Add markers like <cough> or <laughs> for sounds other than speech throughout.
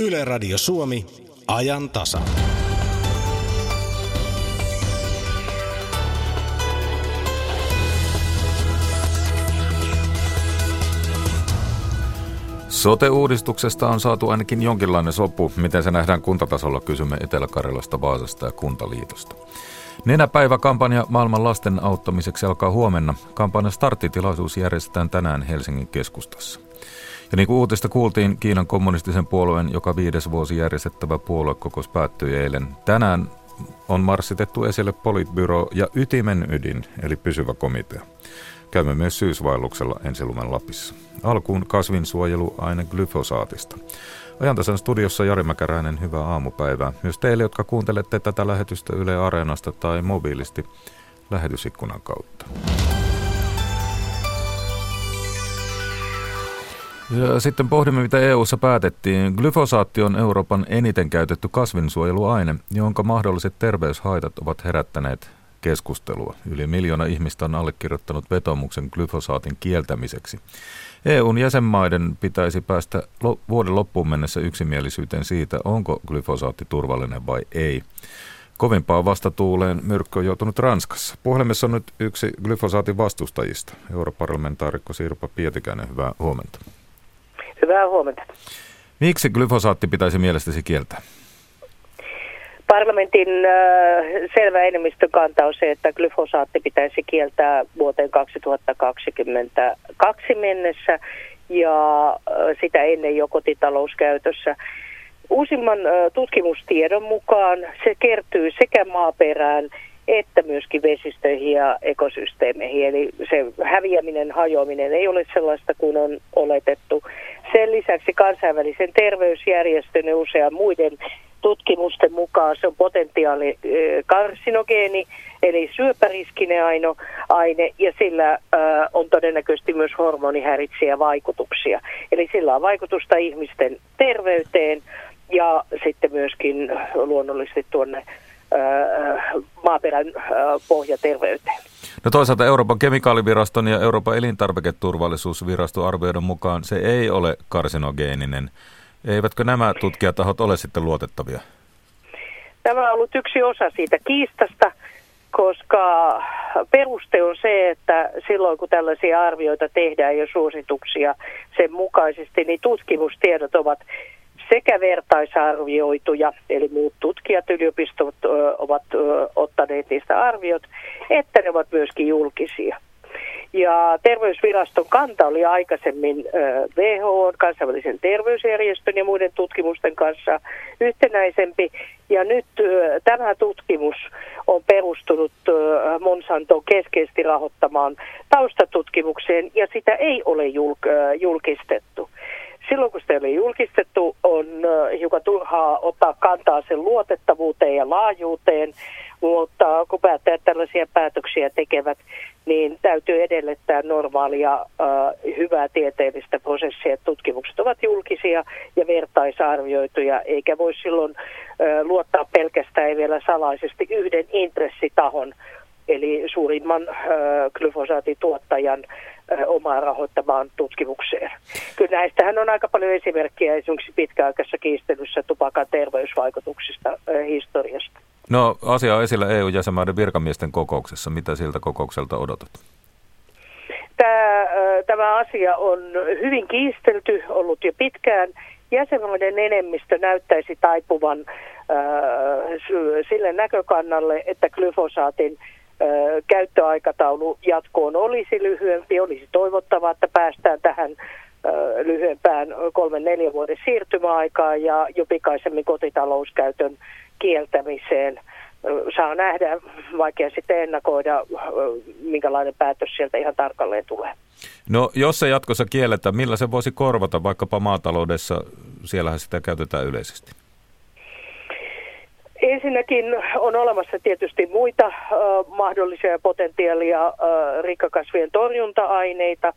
Yle Radio Suomi, ajan tasa. Sote-uudistuksesta on saatu ainakin jonkinlainen sopu. Miten se nähdään kuntatasolla, kysymme Etelä-Karjalasta, Vaasasta ja Kuntaliitosta. Nenäpäivä-kampanja maailman lasten auttamiseksi alkaa huomenna. Kampanjan starttitilaisuus järjestetään tänään Helsingin keskustassa. Ja niin kuin uutista kuultiin, Kiinan kommunistisen puolueen joka viides vuosi järjestettävä puoluekokous päättyi eilen. Tänään on marssitettu esille politbyro ja ytimen ydin, eli pysyvä komitea. Käymme myös syysvaelluksella ensilumen Lapissa. Alkuun kasvinsuojeluaine glyfosaatista. Ajantasan studiossa Jari Mäkäräinen, hyvää aamupäivää. Myös teille, jotka kuuntelette tätä lähetystä Yle Areenasta tai mobiilisti lähetysikkunan kautta. Ja sitten pohdimme, mitä EU:ssa päätettiin. Glyfosaatti on Euroopan eniten käytetty kasvinsuojeluaine, jonka mahdolliset terveyshaitat ovat herättäneet keskustelua. Yli miljoona ihmistä on allekirjoittanut vetomuksen glyfosaatin kieltämiseksi. EUn jäsenmaiden pitäisi päästä vuoden loppuun mennessä yksimielisyyteen siitä, onko glyfosaatti turvallinen vai ei. Kovimpaan vastatuuleen myrkky on joutunut Ranskassa. Puhelimessa on nyt yksi glyfosaatin vastustajista, europarlamentaarikko Sirpa Pietikäinen. Hyvää huomenta. Hyvää huomenta. Miksi glyfosaatti pitäisi mielestäsi kieltää? Parlamentin äh, selvä enemmistökanta on se, että glyfosaatti pitäisi kieltää vuoteen 2022 mennessä ja äh, sitä ennen jo kotitalouskäytössä. Uusimman äh, tutkimustiedon mukaan se kertyy sekä maaperään että myöskin vesistöihin ja ekosysteemeihin. Eli se häviäminen, hajoaminen ei ole sellaista kuin on oletettu. Sen lisäksi kansainvälisen terveysjärjestön ja usean muiden tutkimusten mukaan se on potentiaali karsinogeeni, eli syöpäriskinen aino, aine, ja sillä on todennäköisesti myös hormonihäiritsejä vaikutuksia. Eli sillä on vaikutusta ihmisten terveyteen ja sitten myöskin luonnollisesti tuonne maaperän pohjaterveyteen. No toisaalta Euroopan kemikaaliviraston ja Euroopan elintarviketurvallisuusviraston arvioiden mukaan se ei ole karsinogeeninen. Eivätkö nämä tutkijatahot ole sitten luotettavia? Tämä on ollut yksi osa siitä kiistasta, koska peruste on se, että silloin kun tällaisia arvioita tehdään ja suosituksia sen mukaisesti, niin tutkimustiedot ovat sekä vertaisarvioituja, eli muut tutkijat, yliopistot ovat ottaneet niistä arviot, että ne ovat myöskin julkisia. Ja terveysviraston kanta oli aikaisemmin WHO, kansainvälisen terveysjärjestön ja muiden tutkimusten kanssa yhtenäisempi. Ja nyt tämä tutkimus on perustunut Monsanto keskeisesti rahoittamaan taustatutkimukseen ja sitä ei ole julkistettu silloin kun ei ole julkistettu, on hiukan turhaa ottaa kantaa sen luotettavuuteen ja laajuuteen, mutta kun päättäjät tällaisia päätöksiä tekevät, niin täytyy edellyttää normaalia äh, hyvää tieteellistä prosessia. Tutkimukset ovat julkisia ja vertaisarvioituja, eikä voi silloin äh, luottaa pelkästään vielä salaisesti yhden intressitahon eli suurimman äh, glyfosaatituottajan äh, omaan rahoittamaan tutkimukseen. Kyllä näistähän on aika paljon esimerkkejä esimerkiksi pitkäaikaisessa kiistelyssä tupakan terveysvaikutuksista äh, historiasta. No asia on esillä EU-jäsenmaiden virkamiesten kokouksessa. Mitä siltä kokoukselta odotat? Tämä, tämä asia on hyvin kiistelty, ollut jo pitkään. Jäsenmaiden enemmistö näyttäisi taipuvan äh, sille näkökannalle, että glyfosaatin käyttöaikataulu jatkoon olisi lyhyempi. Olisi toivottavaa, että päästään tähän lyhyempään kolmen neljän vuoden siirtymäaikaan ja jo pikaisemmin kotitalouskäytön kieltämiseen. Saa nähdä, vaikea sitten ennakoida, minkälainen päätös sieltä ihan tarkalleen tulee. No jos se jatkossa kielletään, millä se voisi korvata vaikkapa maataloudessa? Siellähän sitä käytetään yleisesti. Ensinnäkin on olemassa tietysti muita äh, mahdollisia potentiaalia äh, rikkakasvien torjunta-aineita,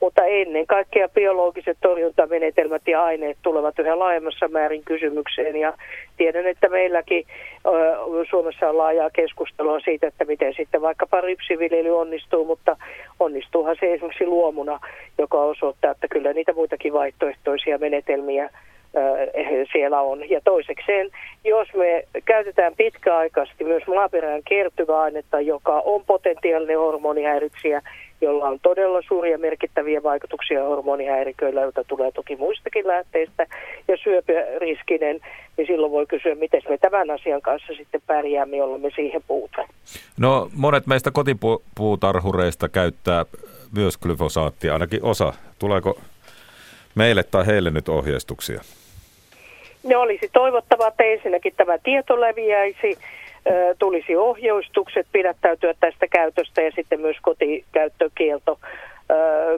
mutta ennen kaikkea biologiset torjuntamenetelmät ja aineet tulevat yhä laajemmassa määrin kysymykseen. Ja tiedän, että meilläkin äh, Suomessa on laajaa keskustelua siitä, että miten sitten vaikkapa rypsiviljely onnistuu, mutta onnistuuhan se esimerkiksi luomuna, joka osoittaa, että kyllä niitä muitakin vaihtoehtoisia menetelmiä siellä on. Ja toisekseen, jos me käytetään pitkäaikaisesti myös maaperään kertyvää ainetta, joka on potentiaalinen hormonihäiriksiä, jolla on todella suuria merkittäviä vaikutuksia hormonihäiriköillä, joita tulee toki muistakin lähteistä, ja syöpäriskinen, niin silloin voi kysyä, miten me tämän asian kanssa sitten pärjäämme, jolloin me siihen puhutaan. No monet meistä kotipuutarhureista käyttää myös glyfosaattia, ainakin osa. Tuleeko meille tai heille nyt ohjeistuksia? Ne olisi toivottavaa, että ensinnäkin tämä tieto leviäisi, tulisi ohjeistukset pidättäytyä tästä käytöstä ja sitten myös kotikäyttökielto.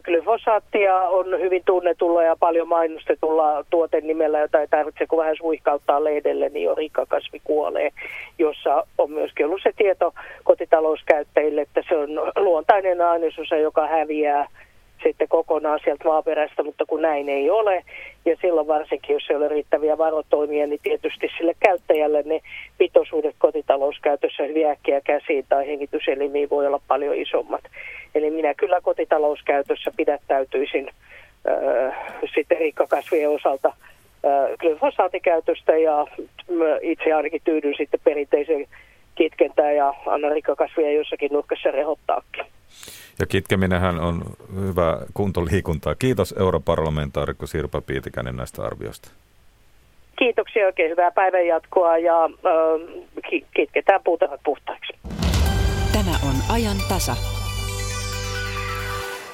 Glyfosaattia on hyvin tunnetulla ja paljon mainostetulla tuotenimellä, jota ei tarvitse kuin vähän suihkauttaa lehdelle, niin jo rikkakasvi kuolee, jossa on myöskin ollut se tieto kotitalouskäyttäjille, että se on luontainen ainesosa, joka häviää sitten kokonaan sieltä maaperästä, mutta kun näin ei ole, ja silloin varsinkin, jos ei ole riittäviä varotoimia, niin tietysti sille käyttäjälle ne pitoisuudet kotitalouskäytössä hyvin äkkiä käsiin tai hengityselimiin voi olla paljon isommat. Eli minä kyllä kotitalouskäytössä pidättäytyisin äh, sitten rikkakasvien osalta äh, glyfosaatikäytöstä ja itse ainakin tyydyn sitten perinteiseen kitkentään ja annan rikkakasvia jossakin nurkassa rehottaakin. Ja kitkeminenhän on hyvä kuntoliikuntaa. Kiitos europarlamentaarikko Sirpa Piitikäinen näistä arvioista. Kiitoksia oikein hyvää päivänjatkoa ja äh, kitketään puutarhat puhtaaksi. Tämä on ajan tasa.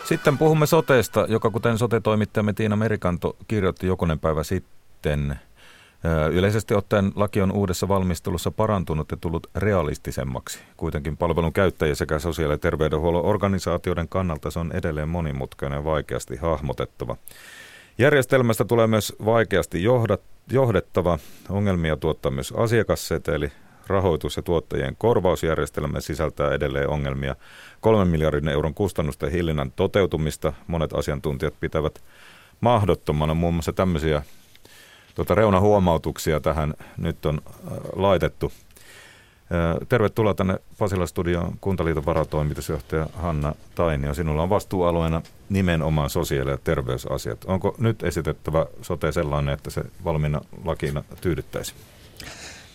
Sitten puhumme soteesta, joka kuten sote-toimittajamme Tiina Merikanto kirjoitti jokunen päivä sitten – Yleisesti ottaen laki on uudessa valmistelussa parantunut ja tullut realistisemmaksi. Kuitenkin palvelun käyttäjä sekä sosiaali- ja terveydenhuollon organisaatioiden kannalta se on edelleen monimutkainen ja vaikeasti hahmotettava. Järjestelmästä tulee myös vaikeasti johdat, johdettava. Ongelmia tuottaa myös asiakasseteli. Rahoitus- ja tuottajien korvausjärjestelmä sisältää edelleen ongelmia. Kolmen miljardin euron kustannusten hillinnän toteutumista monet asiantuntijat pitävät mahdottomana muun muassa tämmöisiä tuota reunahuomautuksia tähän nyt on äh, laitettu. Tervetuloa tänne Pasila Studioon Kuntaliiton varatoimitusjohtaja Hanna Tainio. Sinulla on vastuualueena nimenomaan sosiaali- ja terveysasiat. Onko nyt esitettävä sote sellainen, että se valmiina lakina tyydyttäisi?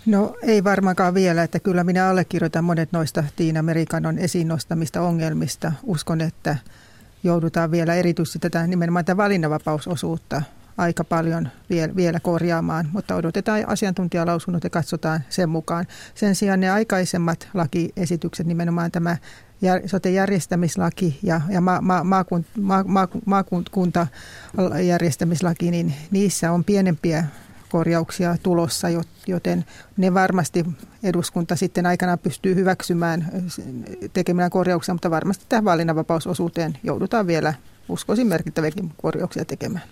No ei varmaankaan vielä, että kyllä minä allekirjoitan monet noista Tiina Merikanon esiin nostamista ongelmista. Uskon, että joudutaan vielä erityisesti tätä nimenomaan tätä valinnanvapausosuutta aika paljon vielä, korjaamaan, mutta odotetaan asiantuntijalausunnot ja katsotaan sen mukaan. Sen sijaan ne aikaisemmat lakiesitykset, nimenomaan tämä sote-järjestämislaki ja, ja ma, ma, ma, ma, maakuntajärjestämislaki, niin niissä on pienempiä korjauksia tulossa, joten ne varmasti eduskunta sitten aikanaan pystyy hyväksymään tekemään korjauksia, mutta varmasti tähän valinnanvapausosuuteen joudutaan vielä, uskoisin, merkittäviäkin korjauksia tekemään.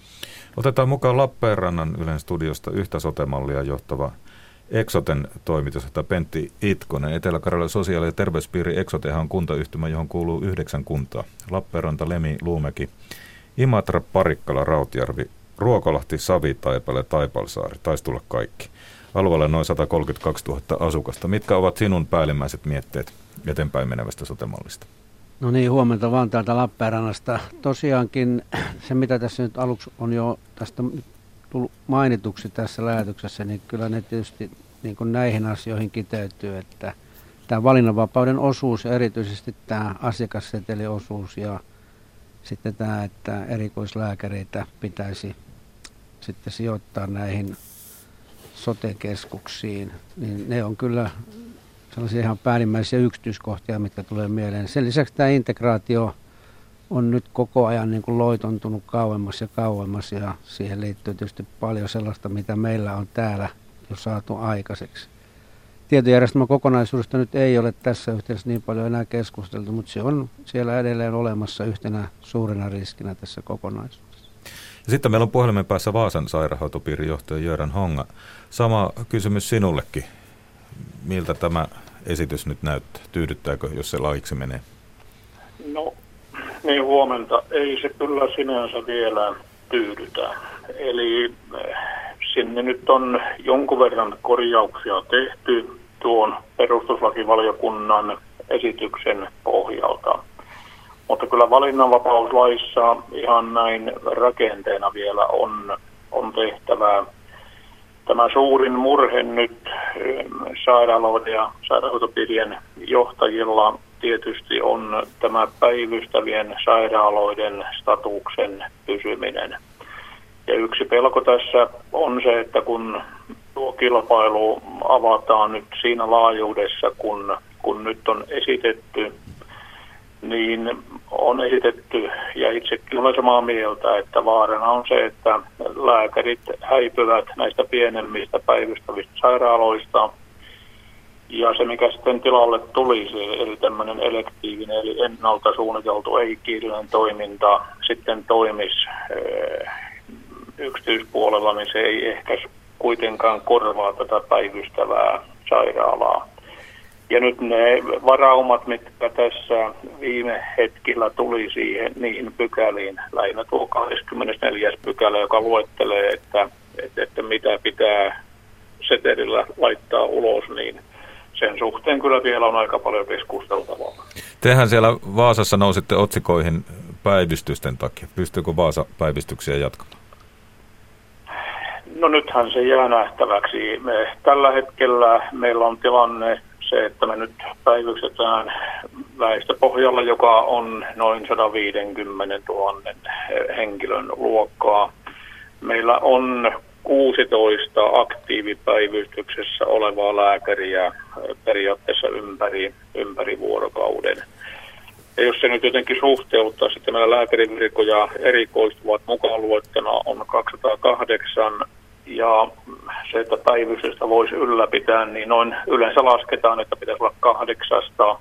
Otetaan mukaan Lappeenrannan Ylen studiosta yhtä sotemallia johtava Exoten toimitusjohtaja Pentti Itkonen. Etelä-Karjalan sosiaali- ja terveyspiiri Exotehan on kuntayhtymä, johon kuuluu yhdeksän kuntaa. Lappeenranta, Lemi, Luumäki, Imatra, Parikkala, Rautjärvi, Ruokolahti, Savi, Taipale, Taipalsaari. Taisi tulla kaikki. Alueella noin 132 000 asukasta. Mitkä ovat sinun päällimmäiset mietteet eteenpäin menevästä sotemallista? No niin, huomenta vaan täältä Lappeenrannasta. Tosiaankin <clears throat> se, mitä tässä nyt aluksi on jo tästä tullut mainituksi tässä lähetyksessä, niin kyllä ne tietysti niin kuin näihin asioihin kiteytyy, että tämä valinnanvapauden osuus ja erityisesti tämä asiakasseteliosuus ja sitten tämä, että erikoislääkäreitä pitäisi sitten sijoittaa näihin sote-keskuksiin, niin ne on kyllä sellaisia ihan päällimmäisiä yksityiskohtia, mitkä tulee mieleen. Sen lisäksi tämä integraatio on nyt koko ajan niin kuin loitontunut kauemmas ja kauemmas ja siihen liittyy tietysti paljon sellaista, mitä meillä on täällä jo saatu aikaiseksi. Tietojärjestelmän kokonaisuudesta nyt ei ole tässä yhteydessä niin paljon enää keskusteltu, mutta se on siellä edelleen olemassa yhtenä suurena riskinä tässä kokonaisuudessa. Ja sitten meillä on puhelimen päässä Vaasan sairaanhoitopiirin johtaja Jöran Honga. Sama kysymys sinullekin miltä tämä esitys nyt näyttää? Tyydyttääkö, jos se laiksi menee? No, niin huomenta. Ei se kyllä sinänsä vielä tyydytä. Eli eh, sinne nyt on jonkun verran korjauksia tehty tuon perustuslakivaliokunnan esityksen pohjalta. Mutta kyllä valinnanvapauslaissa ihan näin rakenteena vielä on, on tehtävää tämä suurin murhe nyt sairaaloiden ja sairaanhoitopiirien johtajilla tietysti on tämä päivystävien sairaaloiden statuksen pysyminen. Ja yksi pelko tässä on se, että kun tuo kilpailu avataan nyt siinä laajuudessa, kun, kun nyt on esitetty, niin on esitetty, ja itsekin olen samaa mieltä, että vaarana on se, että lääkärit häipyvät näistä pienemmistä päivystävistä sairaaloista, ja se, mikä sitten tilalle tulisi, eli tämmöinen elektiivinen, eli ennalta suunniteltu ei-kiireinen toiminta, sitten toimisi eh, yksityispuolella, niin se ei ehkä kuitenkaan korvaa tätä päivystävää sairaalaa. Ja nyt ne varaumat, mitkä tässä viime hetkillä tuli siihen, niihin pykäliin, lähinnä tuo 24. pykälä, joka luettelee, että, että, että mitä pitää setelillä laittaa ulos, niin sen suhteen kyllä vielä on aika paljon keskusteltavaa. Tehän siellä Vaasassa nousitte otsikoihin päivystysten takia. Pystyykö Vaasa päivystyksiä jatkamaan? No nythän se jää nähtäväksi. Me, tällä hetkellä meillä on tilanne se, että me nyt päivyksetään väestöpohjalla, joka on noin 150 000 henkilön luokkaa. Meillä on 16 aktiivipäivystyksessä olevaa lääkäriä periaatteessa ympäri, ympäri vuorokauden. Ja jos se nyt jotenkin suhteuttaa, sitten meillä lääkärivirkoja erikoistuvat mukaan luettuna on 208 ja se, että päivystystä voisi ylläpitää, niin noin yleensä lasketaan, että pitäisi olla 800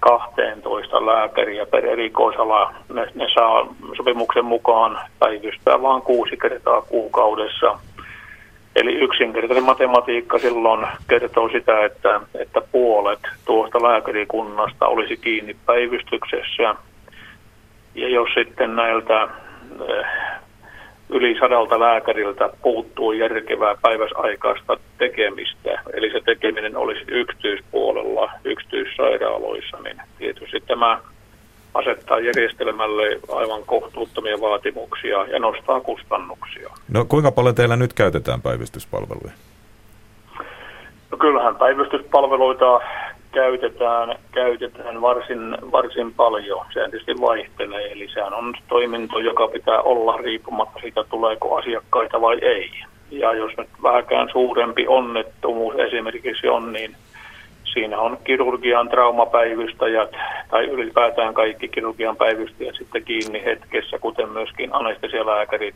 12 lääkäriä per erikoisala. Ne, ne saa sopimuksen mukaan päivystää vain kuusi kertaa kuukaudessa. Eli yksinkertainen matematiikka silloin kertoo sitä, että, että puolet tuosta lääkärikunnasta olisi kiinni päivystyksessä. Ja jos sitten näiltä eh, yli sadalta lääkäriltä puuttuu järkevää päiväsaikaista tekemistä, eli se tekeminen olisi yksityispuolella, yksityissairaaloissa, niin tietysti tämä asettaa järjestelmälle aivan kohtuuttomia vaatimuksia ja nostaa kustannuksia. No kuinka paljon teillä nyt käytetään päivystyspalveluja? No kyllähän päivystyspalveluita käytetään, käytetään varsin, varsin paljon. Se tietysti vaihtelee, eli sehän on toiminto, joka pitää olla riippumatta siitä, tuleeko asiakkaita vai ei. Ja jos nyt vähäkään suurempi onnettomuus esimerkiksi on, niin siinä on kirurgian traumapäivystäjät tai ylipäätään kaikki kirurgian päivystäjät sitten kiinni hetkessä, kuten myöskin anestesialääkärit,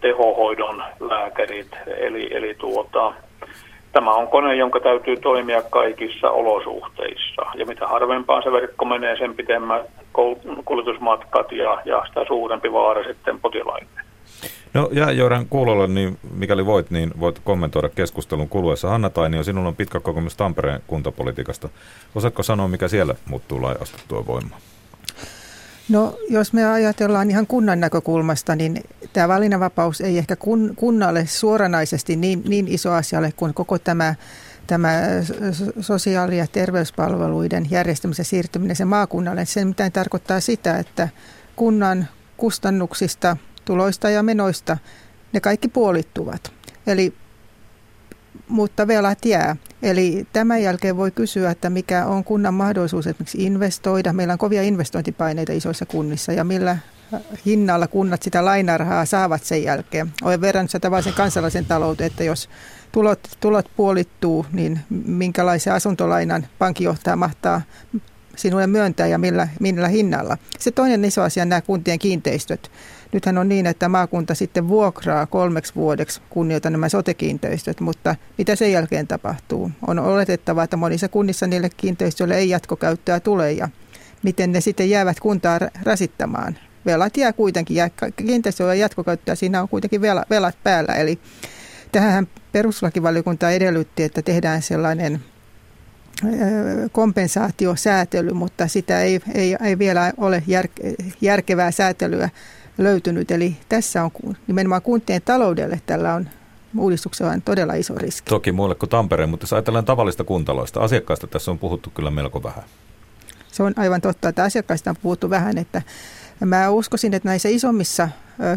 tehohoidon lääkärit, eli, eli tuota, Tämä on kone, jonka täytyy toimia kaikissa olosuhteissa. Ja mitä harvempaan se verkko menee, sen pitemmät kuljetusmatkat ja, ja sitä suurempi vaara sitten potilaille. No ja Joran kuulolle, niin mikäli voit, niin voit kommentoida keskustelun kuluessa. Hanna Tainio, sinulla on pitkä kokemus Tampereen kuntapolitiikasta. Osaatko sanoa, mikä siellä muuttuu laajastettua voimaa? No jos me ajatellaan ihan kunnan näkökulmasta, niin tämä valinnanvapaus ei ehkä kun, kunnalle suoranaisesti niin, niin iso asialle kuin koko tämä, tämä sosiaali- ja terveyspalveluiden järjestämisen siirtyminen se maakunnalle. Se mitään tarkoittaa sitä, että kunnan kustannuksista, tuloista ja menoista ne kaikki puolittuvat. Eli mutta velat jää. Eli tämän jälkeen voi kysyä, että mikä on kunnan mahdollisuus esimerkiksi investoida. Meillä on kovia investointipaineita isoissa kunnissa ja millä hinnalla kunnat sitä lainarahaa saavat sen jälkeen. Olen verrannut sitä tavallisen kansalaisen talouteen, että jos tulot, tulot puolittuu, niin minkälaisen asuntolainan pankkijohtaja mahtaa sinulle myöntää ja millä, millä hinnalla. Se toinen iso asia on nämä kuntien kiinteistöt. Nythän on niin, että maakunta sitten vuokraa kolmeksi vuodeksi kunnioita nämä sotekiinteistöt, mutta mitä sen jälkeen tapahtuu? On oletettava, että monissa kunnissa niille kiinteistöille ei jatkokäyttöä tule ja miten ne sitten jäävät kuntaa rasittamaan. Velat jää kuitenkin, ja kiinteistöillä jatkokäyttöä, siinä on kuitenkin velat päällä. Eli tähän perustuslakivaliokunta edellytti, että tehdään sellainen kompensaatiosäätely, mutta sitä ei, ei, ei vielä ole jär, järkevää säätelyä löytynyt. Eli tässä on nimenomaan kuntien taloudelle tällä on uudistuksella on todella iso riski. Toki muille kuin Tampereen, mutta jos ajatellaan tavallista kuntaloista, asiakkaista tässä on puhuttu kyllä melko vähän. Se on aivan totta, että asiakkaista on puhuttu vähän, että mä uskoisin, että näissä isommissa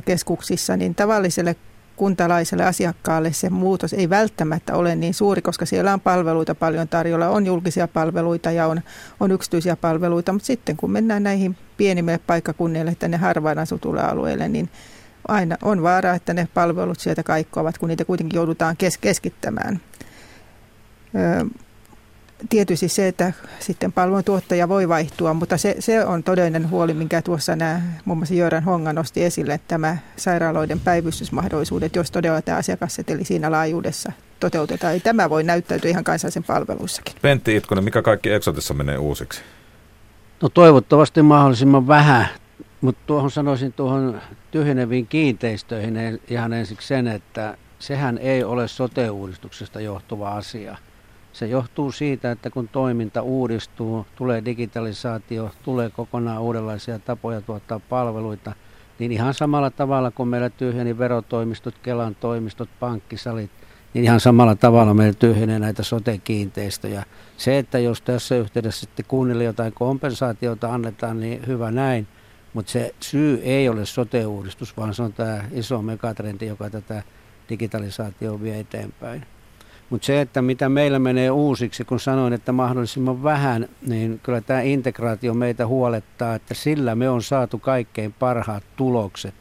keskuksissa niin tavalliselle kuntalaiselle asiakkaalle se muutos ei välttämättä ole niin suuri, koska siellä on palveluita paljon tarjolla, on julkisia palveluita ja on, on yksityisiä palveluita, mutta sitten kun mennään näihin pienimmille paikkakunnille, tänne harvaan asutulle alueelle, niin aina on vaara, että ne palvelut sieltä kaikkoavat, kun niitä kuitenkin joudutaan kes- keskittämään. Öö, tietysti se, että sitten palveluntuottaja voi vaihtua, mutta se, se on todellinen huoli, minkä tuossa nämä, muun muassa Jöran Honga nosti esille, että tämä sairaaloiden päivystysmahdollisuudet, jos todella tämä asiakasseteli siinä laajuudessa toteutetaan. Eli tämä voi näyttäytyä ihan kansallisen palveluissakin. Pentti Itkonen, mikä kaikki Exotessa menee uusiksi? No toivottavasti mahdollisimman vähän, mutta tuohon sanoisin tuohon tyhjeneviin kiinteistöihin ihan ensiksi sen, että sehän ei ole sote-uudistuksesta johtuva asia – se johtuu siitä, että kun toiminta uudistuu, tulee digitalisaatio, tulee kokonaan uudenlaisia tapoja tuottaa palveluita, niin ihan samalla tavalla kuin meillä tyhjeni verotoimistot, Kelan toimistot, pankkisalit, niin ihan samalla tavalla meillä tyhjenee näitä sote-kiinteistöjä. Se, että jos tässä yhteydessä sitten kunnille jotain kompensaatiota annetaan, niin hyvä näin, mutta se syy ei ole sote-uudistus, vaan se on tämä iso megatrendi, joka tätä digitalisaatiota vie eteenpäin. Mutta se, että mitä meillä menee uusiksi, kun sanoin, että mahdollisimman vähän, niin kyllä tämä integraatio meitä huolettaa, että sillä me on saatu kaikkein parhaat tulokset.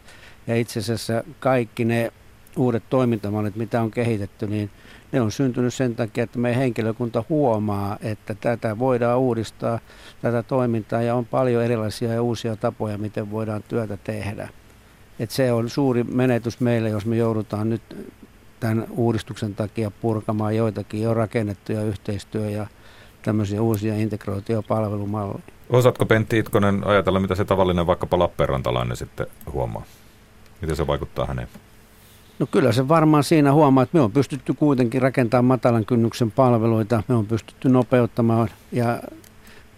Ja itse asiassa kaikki ne uudet toimintamallit, mitä on kehitetty, niin ne on syntynyt sen takia, että meidän henkilökunta huomaa, että tätä voidaan uudistaa, tätä toimintaa, ja on paljon erilaisia ja uusia tapoja, miten voidaan työtä tehdä. Et se on suuri menetys meille, jos me joudutaan nyt tämän uudistuksen takia purkamaan joitakin jo rakennettuja yhteistyö- ja tämmöisiä uusia integraatiopalvelumalleja. Osaatko Pentti Itkonen ajatella, mitä se tavallinen vaikkapa Lappeenrantalainen sitten huomaa? Miten se vaikuttaa häneen? No kyllä se varmaan siinä huomaa, että me on pystytty kuitenkin rakentamaan matalan kynnyksen palveluita. Me on pystytty nopeuttamaan ja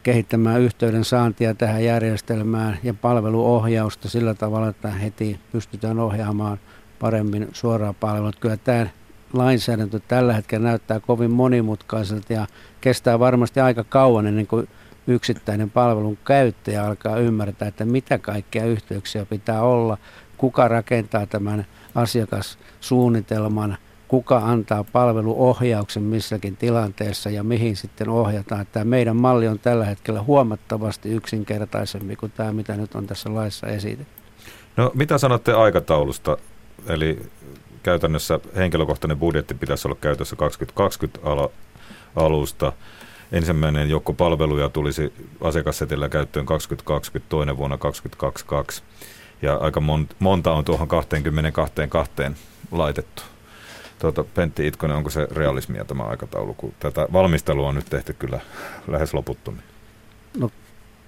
kehittämään yhteyden saantia tähän järjestelmään ja palveluohjausta sillä tavalla, että heti pystytään ohjaamaan – paremmin suoraan palvelut. Kyllä tämä lainsäädäntö tällä hetkellä näyttää kovin monimutkaiselta ja kestää varmasti aika kauan ennen kuin yksittäinen palvelun käyttäjä alkaa ymmärtää, että mitä kaikkia yhteyksiä pitää olla, kuka rakentaa tämän asiakassuunnitelman, kuka antaa palveluohjauksen missäkin tilanteessa ja mihin sitten ohjataan. Tämä meidän malli on tällä hetkellä huomattavasti yksinkertaisempi kuin tämä, mitä nyt on tässä laissa esitetty. No mitä sanotte aikataulusta? Eli käytännössä henkilökohtainen budjetti pitäisi olla käytössä 2020 alusta. Ensimmäinen joukko palveluja tulisi asiakassetillä käyttöön 2020, toinen vuonna 2022. Ja aika monta on tuohon 22 laitettu. Tuota, Pentti Itkonen, onko se realismia tämä aikataulu, kun tätä valmistelua on nyt tehty kyllä lähes loputtomiin?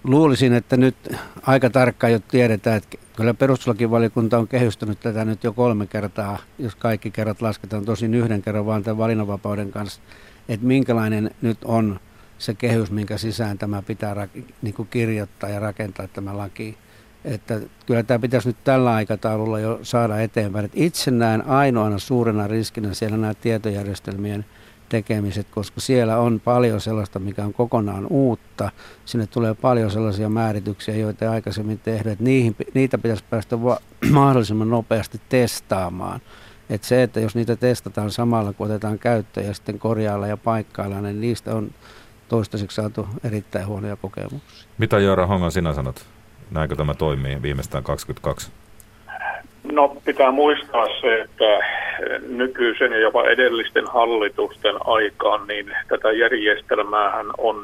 Luulisin, että nyt aika tarkkaan jo tiedetään, että kyllä perustuslakivaliokunta on kehystänyt tätä nyt jo kolme kertaa, jos kaikki kerrat lasketaan tosin yhden kerran vaan tämän valinnanvapauden kanssa, että minkälainen nyt on se kehys, minkä sisään tämä pitää rak- niin kuin kirjoittaa ja rakentaa tämä laki. Että kyllä tämä pitäisi nyt tällä aikataululla jo saada eteenpäin. Että itse näen ainoana suurena riskinä siellä nämä tietojärjestelmien – tekemiset, koska siellä on paljon sellaista, mikä on kokonaan uutta. Sinne tulee paljon sellaisia määrityksiä, joita ei aikaisemmin tehdä. Että niihin, niitä pitäisi päästä va- <clears throat> mahdollisimman nopeasti testaamaan. Että se, että jos niitä testataan samalla, kun otetaan käyttöön ja sitten korjailla ja paikkailla, niin niistä on toistaiseksi saatu erittäin huonoja kokemuksia. Mitä Joora Hongan sinä sanot? Näinkö tämä toimii viimeistään 22? No pitää muistaa se, että nykyisen ja jopa edellisten hallitusten aikaan niin tätä järjestelmäähän on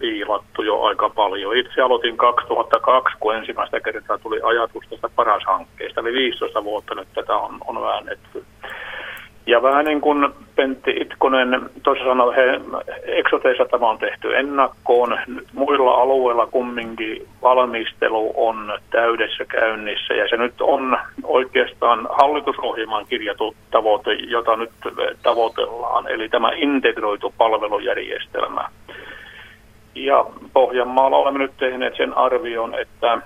viilattu jo aika paljon. Itse aloitin 2002, kun ensimmäistä kertaa tuli ajatus tästä paras-hankkeesta, eli 15 vuotta nyt tätä on, on väännetty. Ja vähän niin kuin Pentti Itkonen tuossa sanoi, he, Exoteissa tämä on tehty ennakkoon. Muilla alueilla kumminkin valmistelu on täydessä käynnissä ja se nyt on oikeastaan hallitusohjelman kirjattu tavoite, jota nyt tavoitellaan, eli tämä integroitu palvelujärjestelmä. Ja Pohjanmaalla olemme nyt tehneet sen arvion, että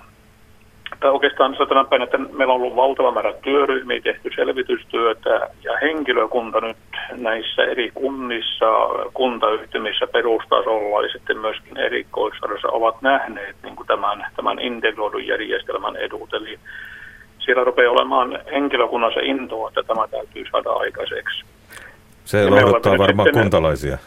tai oikeastaan sanotaan päin, että meillä on ollut valtava määrä työryhmiä, tehty selvitystyötä ja henkilökunta nyt näissä eri kunnissa, kuntayhtymissä perustasolla ja sitten myöskin erikoisarvoissa ovat nähneet niin kuin tämän, tämän integroidun järjestelmän edut. Eli siellä rupeaa olemaan henkilökunnassa intoa, että tämä täytyy saada aikaiseksi. Se lohduttaa varmaan kuntalaisia.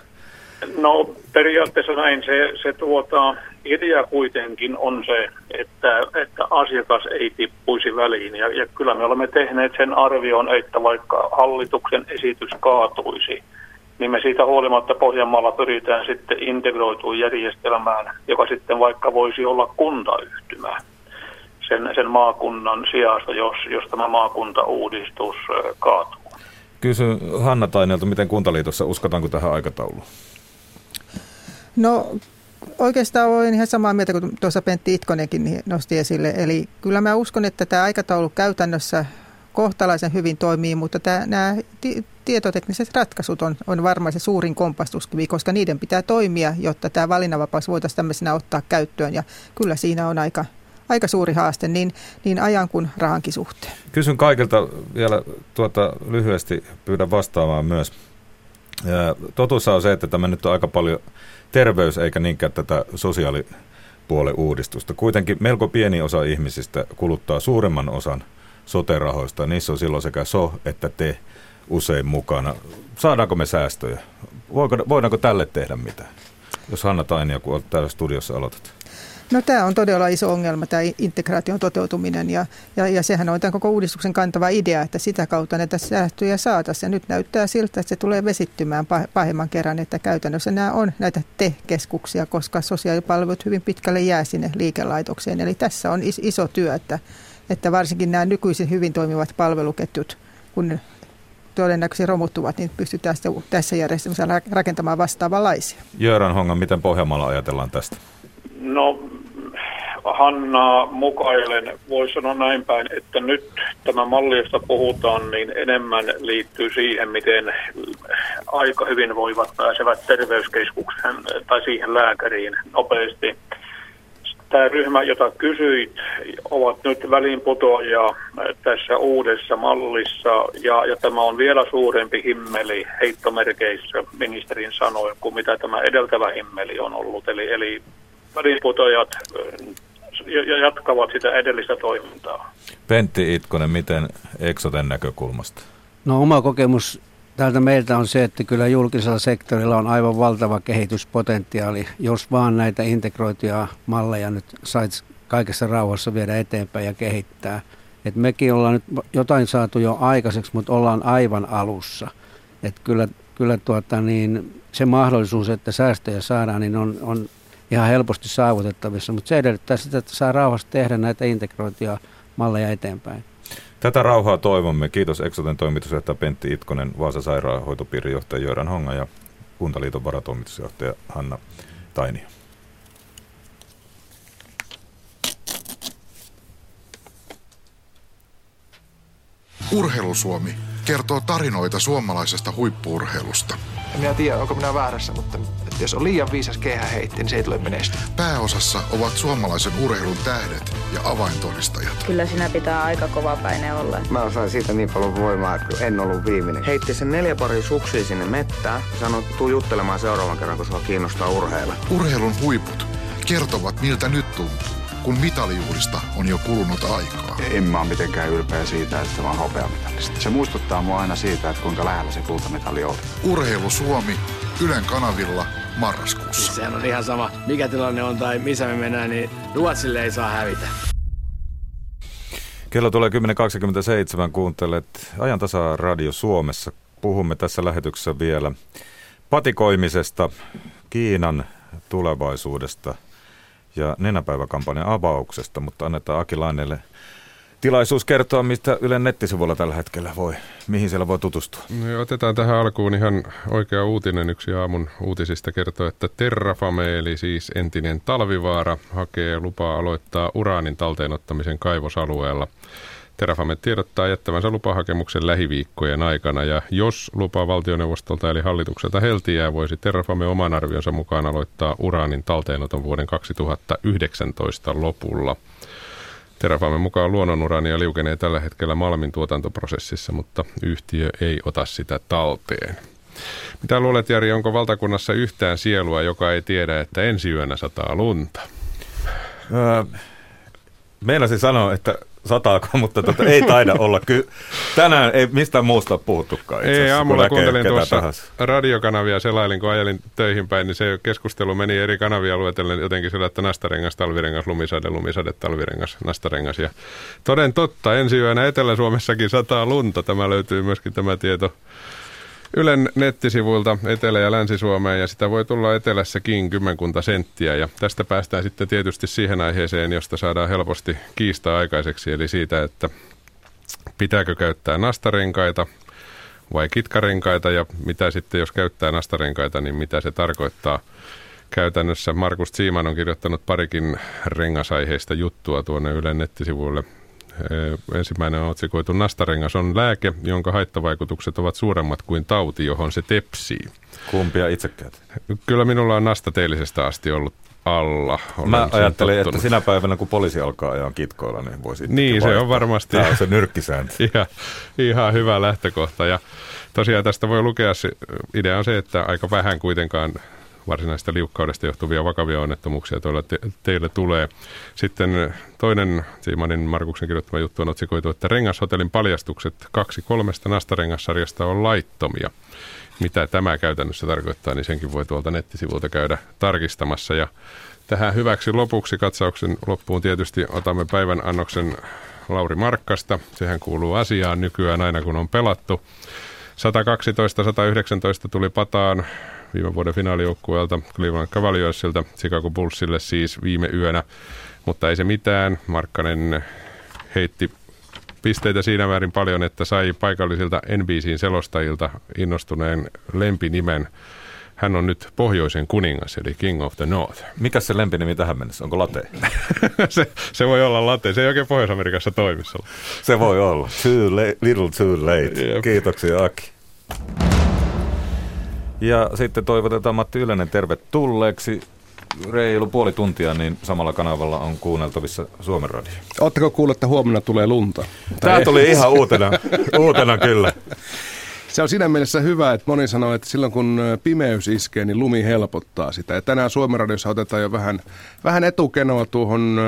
No periaatteessa näin. Se, se tuota, idea kuitenkin on se, että, että asiakas ei tippuisi väliin. Ja, ja kyllä me olemme tehneet sen arvion, että vaikka hallituksen esitys kaatuisi, niin me siitä huolimatta Pohjanmaalla pyritään sitten integroituun järjestelmään, joka sitten vaikka voisi olla kuntayhtymä sen, sen maakunnan sijasta, jos, jos tämä maakuntauudistus kaatuu. Kysy Hanna Tainelta, miten Kuntaliitossa uskotaanko tähän aikatauluun? No oikeastaan olen ihan samaa mieltä kuin tuossa Pentti Itkonenkin nosti esille. Eli kyllä mä uskon, että tämä aikataulu käytännössä kohtalaisen hyvin toimii, mutta tämä, nämä tietotekniset ratkaisut on, on varmaan se suurin kompastuskivi, koska niiden pitää toimia, jotta tämä valinnanvapaus voitaisiin tämmöisenä ottaa käyttöön. Ja kyllä siinä on aika, aika suuri haaste niin, niin ajan kuin rahankin suhteen. Kysyn kaikilta vielä tuota, lyhyesti, pyydän vastaamaan myös. Totuus on se, että tämä nyt on aika paljon terveys eikä niinkään tätä sosiaalipuolen uudistusta. Kuitenkin melko pieni osa ihmisistä kuluttaa suuremman osan soterahoista. Niissä on silloin sekä so että te usein mukana. Saadaanko me säästöjä? Voidaanko tälle tehdä mitään? Jos Hanna Tainia, kun olet täällä studiossa aloitat. No tämä on todella iso ongelma, tämä integraation toteutuminen ja, ja, ja sehän on tämän koko uudistuksen kantava idea, että sitä kautta näitä säästöjä saataisiin. Ja nyt näyttää siltä, että se tulee vesittymään pahemman kerran, että käytännössä nämä on näitä te-keskuksia, koska sosiaalipalvelut hyvin pitkälle jää sinne liikelaitokseen. Eli tässä on iso työ, että, että varsinkin nämä nykyisin hyvin toimivat palveluketjut, kun todennäköisesti romuttuvat, niin pystytään tässä järjestelmässä rakentamaan vastaavanlaisia. Jöran Honga, miten Pohjanmaalla ajatellaan tästä? No Hanna mukailen, voi sanoa näin päin, että nyt tämä malli, josta puhutaan, niin enemmän liittyy siihen, miten aika hyvin voivat pääsevät terveyskeskukseen tai siihen lääkäriin nopeasti. Tämä ryhmä, jota kysyit, ovat nyt väliinputoajia tässä uudessa mallissa ja, ja tämä on vielä suurempi himmeli heittomerkeissä ministerin sanoin kuin mitä tämä edeltävä himmeli on ollut. Eli, eli väliinputojat ja jatkavat sitä edellistä toimintaa. Pentti Itkonen, miten Exoten näkökulmasta? No oma kokemus täältä meiltä on se, että kyllä julkisella sektorilla on aivan valtava kehityspotentiaali, jos vaan näitä integroituja malleja nyt saisi kaikessa rauhassa viedä eteenpäin ja kehittää. Et mekin ollaan nyt jotain saatu jo aikaiseksi, mutta ollaan aivan alussa. Et kyllä kyllä tuota, niin, se mahdollisuus, että säästöjä saadaan, niin on, on ihan helposti saavutettavissa, mutta se edellyttää sitä, että saa rauhassa tehdä näitä integroituja malleja eteenpäin. Tätä rauhaa toivomme. Kiitos Exoten toimitusjohtaja Pentti Itkonen, Vaasa sairaanhoitopiirin johtaja Jöran Honga ja Kuntaliiton varatoimitusjohtaja Hanna Tainio. Urheilusuomi kertoo tarinoita suomalaisesta huippuurheilusta. En minä tiedä, onko minä väärässä, mutta jos on liian viisas heitti, niin se ei tule menestyä. Pääosassa ovat suomalaisen urheilun tähdet ja avaintodistajat. Kyllä sinä pitää aika kova päine olla. Mä sain siitä niin paljon voimaa, että en ollut viimeinen. Heitti sen neljä pari suksia sinne mettään ja sanoi, että tuu juttelemaan seuraavan kerran, kun sua kiinnostaa urheilla. Urheilun huiput kertovat, miltä nyt tuntuu kun mitalijuhlista on jo kulunut aikaa. En mä ole mitenkään ylpeä siitä, että mä oon hopeamitalista. Se muistuttaa mua aina siitä, että kuinka lähellä se kultamitali oli. Urheilu Suomi, Ylen kanavilla marraskuussa. Siis sehän on ihan sama, mikä tilanne on tai missä me mennään, niin Ruotsille ei saa hävitä. Kello tulee 10.27, kuuntelet tasa Radio Suomessa. Puhumme tässä lähetyksessä vielä patikoimisesta, Kiinan tulevaisuudesta ja nenäpäiväkampanjan avauksesta, mutta annetaan Aki Lainelle tilaisuus kertoa, mistä Ylen nettisivuilla tällä hetkellä voi, mihin siellä voi tutustua. No, otetaan tähän alkuun ihan oikea uutinen. Yksi aamun uutisista kertoo, että Terrafame, eli siis entinen Talvivaara, hakee lupaa aloittaa uraanin talteenottamisen kaivosalueella. Terrafame tiedottaa jättävänsä lupahakemuksen lähiviikkojen aikana ja jos lupa valtioneuvostolta eli hallitukselta heltiää, voisi Terrafame oman arvionsa mukaan aloittaa uraanin talteenoton vuoden 2019 lopulla. Terrafamen mukaan luonnonurania liukenee tällä hetkellä Malmin tuotantoprosessissa, mutta yhtiö ei ota sitä talteen. Mitä luulet, Jari, onko valtakunnassa yhtään sielua, joka ei tiedä, että ensi yönä sataa lunta? Öö, meinasin sanoa, että sataako, mutta tota, ei taida olla. Ky- tänään ei mistään muusta puhuttukaan. Itse ei, aamulla kuuntelin tuossa tahansa. radiokanavia, selailin kun ajelin töihin päin, niin se keskustelu meni eri kanavia luetellen jotenkin sillä, että nastarengas, talvirengas, lumisade, lumisade, talvirengas, nastarengas. Ja toden totta, ensi yönä Etelä-Suomessakin sataa lunta. Tämä löytyy myöskin tämä tieto Ylen nettisivuilta Etelä- ja Länsi-Suomeen ja sitä voi tulla etelässäkin kymmenkunta senttiä ja tästä päästään sitten tietysti siihen aiheeseen, josta saadaan helposti kiistaa aikaiseksi, eli siitä, että pitääkö käyttää nastarenkaita vai kitkarenkaita ja mitä sitten jos käyttää nastarenkaita, niin mitä se tarkoittaa käytännössä. Markus Siiman on kirjoittanut parikin rengasaiheista juttua tuonne Ylen nettisivuille ensimmäinen on otsikoitu Nastarengas on lääke, jonka haittavaikutukset ovat suuremmat kuin tauti, johon se tepsii. Kumpia itse käytät? Kyllä minulla on nastateellisestä asti ollut alla. Olen Mä ajattelin, tottunut. että sinä päivänä, kun poliisi alkaa ajaa kitkoilla, niin voisi Niin, se on varmasti. Tämä on se nyrkkisääntö. <laughs> ihan, ihan hyvä lähtökohta. Ja tosiaan tästä voi lukea, idea on se, että aika vähän kuitenkaan varsinaista liukkaudesta johtuvia vakavia onnettomuuksia te- teille tulee. Sitten toinen Siimanin Markuksen kirjoittama juttu on otsikoitu, että Rengashotellin paljastukset kaksi kolmesta nastarengassarjasta on laittomia. Mitä tämä käytännössä tarkoittaa, niin senkin voi tuolta nettisivulta käydä tarkistamassa. Ja tähän hyväksi lopuksi katsauksen loppuun tietysti otamme päivän annoksen Lauri Markkasta. Sehän kuuluu asiaan nykyään aina kun on pelattu. 112-119 tuli pataan viime vuoden finaalijoukkueelta Cleveland Cavaliersilta Chicago Bullsille siis viime yönä, mutta ei se mitään. Markkanen heitti pisteitä siinä määrin paljon, että sai paikallisilta NBCin selostajilta innostuneen lempinimen. Hän on nyt pohjoisen kuningas, eli King of the North. Mikä se lempinimi tähän mennessä? Onko late? <laughs> se, se, voi olla late. Se ei oikein Pohjois-Amerikassa toimissa. Se voi olla. Too late, little too late. Jep. Kiitoksia Aki. Ja sitten toivotetaan Matti Ylönen tervetulleeksi. Reilu puoli tuntia, niin samalla kanavalla on kuunneltavissa Suomen radio. Oletteko kuullut, että huomenna tulee lunta? Tämä tuli ihan uutena, uutena kyllä. <laughs> Se on siinä mielessä hyvä, että moni sanoo, että silloin kun pimeys iskee, niin lumi helpottaa sitä. Ja tänään Suomen radiossa otetaan jo vähän, vähän etukenoa tuohon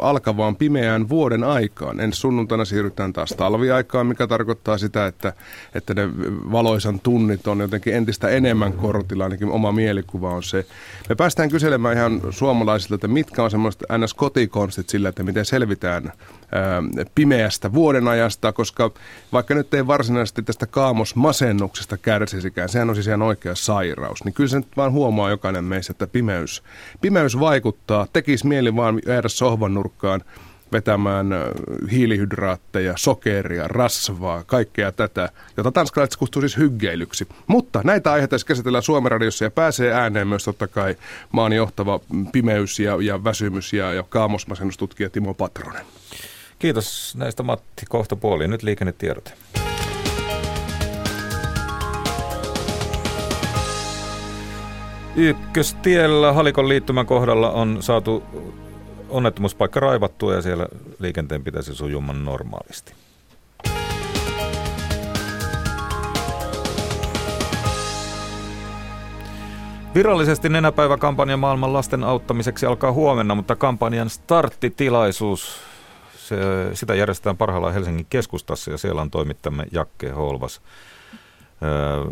alkavaan pimeään vuoden aikaan. Ensi sunnuntaina siirrytään taas talviaikaan, mikä tarkoittaa sitä, että, että ne valoisan tunnit on jotenkin entistä enemmän kortilla, ainakin oma mielikuva on se. Me päästään kyselemään ihan suomalaisilta, että mitkä on semmoiset ns-kotikonstit sillä, että miten selvitään pimeästä vuodenajasta, koska vaikka nyt ei varsinaisesti tästä kaamosmasennuksesta kärsisikään, sehän on siis ihan oikea sairaus, niin kyllä se nyt vaan huomaa jokainen meistä, että pimeys, pimeys vaikuttaa. Tekisi mieli vaan jäädä sohvan nurkkaan vetämään hiilihydraatteja, sokeria, rasvaa, kaikkea tätä, jota tanskalaiset kutsuu siis hyggeilyksi. Mutta näitä aiheita käsitellään Suomen radiossa ja pääsee ääneen myös totta kai maan johtava pimeys ja, ja väsymys ja, ja kaamosmasennustutkija Timo Patronen. Kiitos näistä Matti kohta puoliin. Nyt liikennetiedote. Ykköstiellä Halikon liittymän kohdalla on saatu onnettomuuspaikka raivattua ja siellä liikenteen pitäisi sujumaan normaalisti. Virallisesti nenäpäiväkampanja maailman lasten auttamiseksi alkaa huomenna, mutta kampanjan starttitilaisuus se, sitä järjestetään parhaillaan Helsingin keskustassa ja siellä on toimittamme Jakke Holvas. Öö,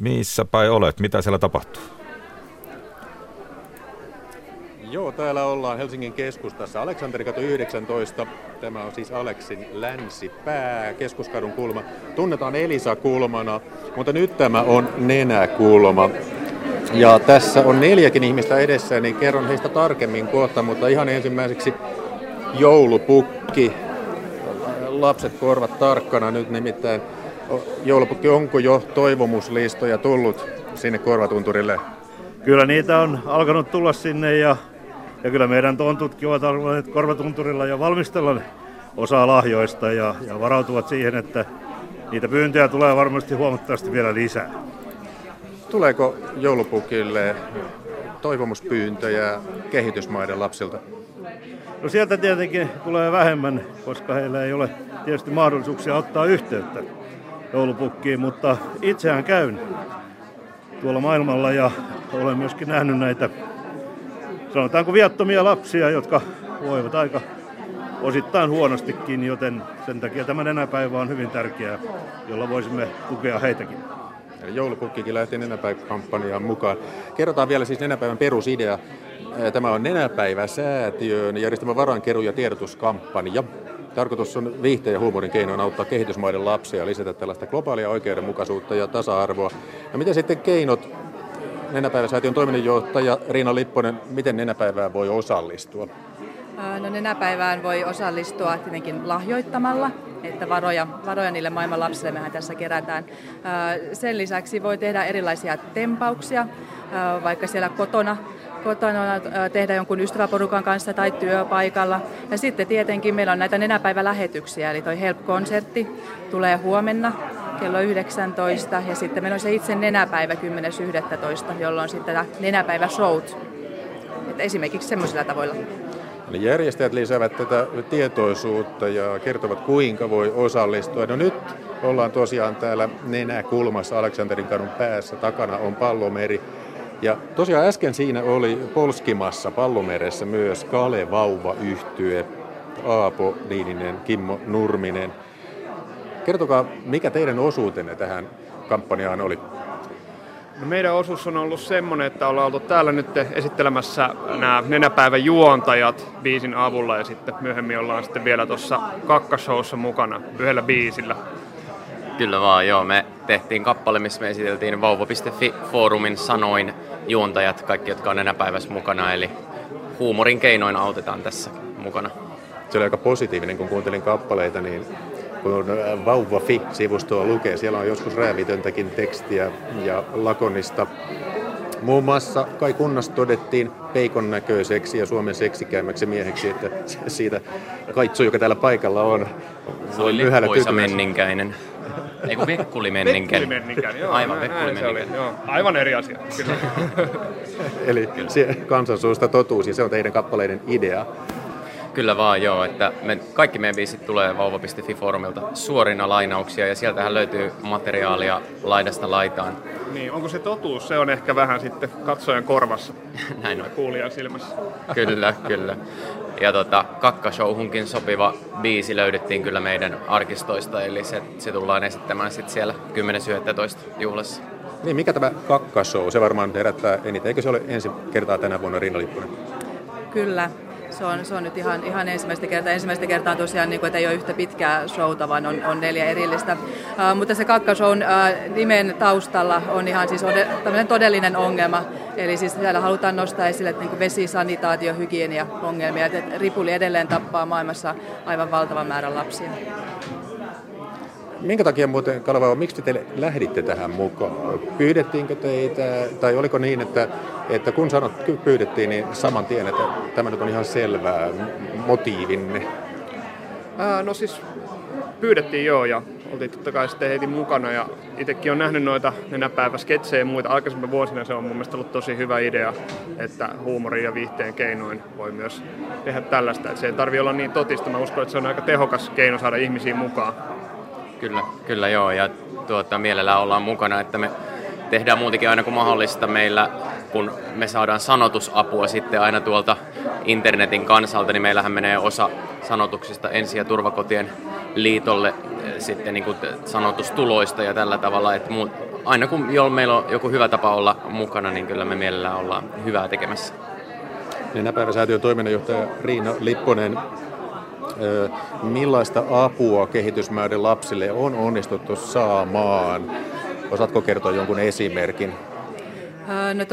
missä päin olet? Mitä siellä tapahtuu? Joo, täällä ollaan Helsingin keskustassa. Aleksanterikatu 19. Tämä on siis Aleksin länsipää, keskuskadun kulma. Tunnetaan Elisa-kulmana, mutta nyt tämä on nenäkulma. Ja tässä on neljäkin ihmistä edessä, niin kerron heistä tarkemmin kohta, mutta ihan ensimmäiseksi joulupukki. Lapset korvat tarkkana nyt nimittäin. Joulupukki, onko jo toivomuslistoja tullut sinne korvatunturille? Kyllä niitä on alkanut tulla sinne ja, ja kyllä meidän tontutkin ovat alkaneet korvatunturilla ja valmistella osaa lahjoista ja, ja varautuvat siihen, että niitä pyyntöjä tulee varmasti huomattavasti vielä lisää. Tuleeko joulupukille toivomuspyyntöjä kehitysmaiden lapsilta? No sieltä tietenkin tulee vähemmän, koska heillä ei ole tietysti mahdollisuuksia ottaa yhteyttä joulupukkiin, mutta itseään käyn tuolla maailmalla ja olen myöskin nähnyt näitä, sanotaanko viattomia lapsia, jotka voivat aika osittain huonostikin, joten sen takia tämä nenäpäivä on hyvin tärkeä, jolla voisimme tukea heitäkin. Joulupukkikin lähti Nenäpäivä-kampanjaan mukaan. Kerrotaan vielä siis Nenäpäivän perusidea. Tämä on Nenäpäivä-säätiön järjestämä varankeru- ja tiedotuskampanja. Tarkoitus on viihteen ja huumorin keinoin auttaa kehitysmaiden lapsia ja lisätä tällaista globaalia oikeudenmukaisuutta ja tasa-arvoa. No miten sitten keinot Nenäpäiväsäätiön toiminnanjohtaja Riina Lipponen, miten Nenäpäivään voi osallistua? No nenäpäivään voi osallistua tietenkin lahjoittamalla, että varoja, varoja niille maailman lapsille mehän tässä kerätään. Sen lisäksi voi tehdä erilaisia tempauksia, vaikka siellä kotona kotona tehdä jonkun ystäväporukan kanssa tai työpaikalla. Ja sitten tietenkin meillä on näitä nenäpäivälähetyksiä, eli toi Help-konsertti tulee huomenna kello 19 ja sitten meillä on se itse nenäpäivä 10.11, jolloin sitten nenäpäivä showt. Että esimerkiksi semmoisilla tavoilla. Eli järjestäjät lisäävät tätä tietoisuutta ja kertovat kuinka voi osallistua. No nyt ollaan tosiaan täällä nenäkulmassa Aleksanterin kadun päässä. Takana on pallomeri. Ja tosiaan äsken siinä oli polskimassa pallomeressä myös Kale Vauva yhtye, Aapo Niininen, Kimmo Nurminen. Kertokaa, mikä teidän osuutenne tähän kampanjaan oli? No meidän osuus on ollut semmoinen, että ollaan oltu täällä nyt esittelemässä nämä nenäpäivän juontajat biisin avulla ja sitten myöhemmin ollaan sitten vielä tuossa kakkashowssa mukana yhdellä biisillä. Kyllä vaan, joo. Me tehtiin kappale, missä me esiteltiin vauva.fi-foorumin sanoin juontajat, kaikki jotka on nenäpäivässä mukana, eli huumorin keinoin autetaan tässä mukana. Se oli aika positiivinen, kun kuuntelin kappaleita, niin kun vauva.fi-sivustoa lukee, siellä on joskus räävitöntäkin tekstiä ja lakonista. Muun muassa Kai Kunnas todettiin peikon näköiseksi ja Suomen seksikäimmäksi mieheksi, että <laughs> siitä kaitsu, joka täällä paikalla on, se oli menninkäinen. Ei kun Vekkuli Menninkäinen. Vekkuli Menninkäinen, joo. Aivan, Vekkuli Menninkäinen. Joo. Aivan eri asia, kyllä. <laughs> Eli kansansuusta totuus ja se on teidän kappaleiden idea. Kyllä vaan joo, että me, kaikki meidän biisit tulee vauva.fi-foorumilta suorina lainauksia ja sieltähän löytyy materiaalia laidasta laitaan. Niin, onko se totuus? Se on ehkä vähän sitten katsojan korvassa. <laughs> Näin on. Kuulijan silmässä. <laughs> Kyllä, kyllä. Ja tota, kakkashowhunkin sopiva biisi löydettiin kyllä meidän arkistoista, eli se, se tullaan esittämään sitten siellä 10.11. juhlassa. Niin, mikä tämä kakkashow? Se varmaan herättää eniten. Eikö se ole ensi kertaa tänä vuonna Rinna Lipponen? Kyllä, se on, se on nyt ihan, ihan ensimmäistä kertaa. Ensimmäistä kertaa tosiaan, niin kuin, että ei ole yhtä pitkää showta, vaan on, on neljä erillistä. Uh, mutta se kakkashown uh, nimen taustalla on ihan siis ode, todellinen ongelma. Eli siis siellä halutaan nostaa esille niin vesi, sanitaatio, hygienia ongelmia. Ripuli edelleen tappaa maailmassa aivan valtavan määrän lapsia. Minkä takia muuten, Kaleva, miksi te lähditte tähän mukaan? Pyydettiinkö teitä, tai oliko niin, että, että kun sanot, pyydettiin, niin saman tien, että tämä nyt on ihan selvää motiivinne? Ää, no siis pyydettiin joo, ja oltiin totta kai sitten heti mukana, ja itsekin on nähnyt noita nenäpäiväsketsejä ja muita. Aikaisemmin vuosina se on mun mielestä ollut tosi hyvä idea, että huumorin ja viihteen keinoin voi myös tehdä tällaista. Että se ei tarvi olla niin totista. Mä uskon, että se on aika tehokas keino saada ihmisiä mukaan. Kyllä, kyllä joo, ja tuota, mielellään ollaan mukana, että me tehdään muutenkin aina kuin mahdollista meillä, kun me saadaan sanotusapua sitten aina tuolta internetin kansalta, niin meillähän menee osa sanotuksista ensi- ja turvakotien liitolle eh, sitten niin kuin sanotustuloista ja tällä tavalla, että muut, aina kun jo meillä on joku hyvä tapa olla mukana, niin kyllä me mielellään ollaan hyvää tekemässä. Nenäpäiväsäätiön toiminnanjohtaja Riina Lipponen, millaista apua kehitysmaiden lapsille on onnistuttu saamaan? Osaatko kertoa jonkun esimerkin? No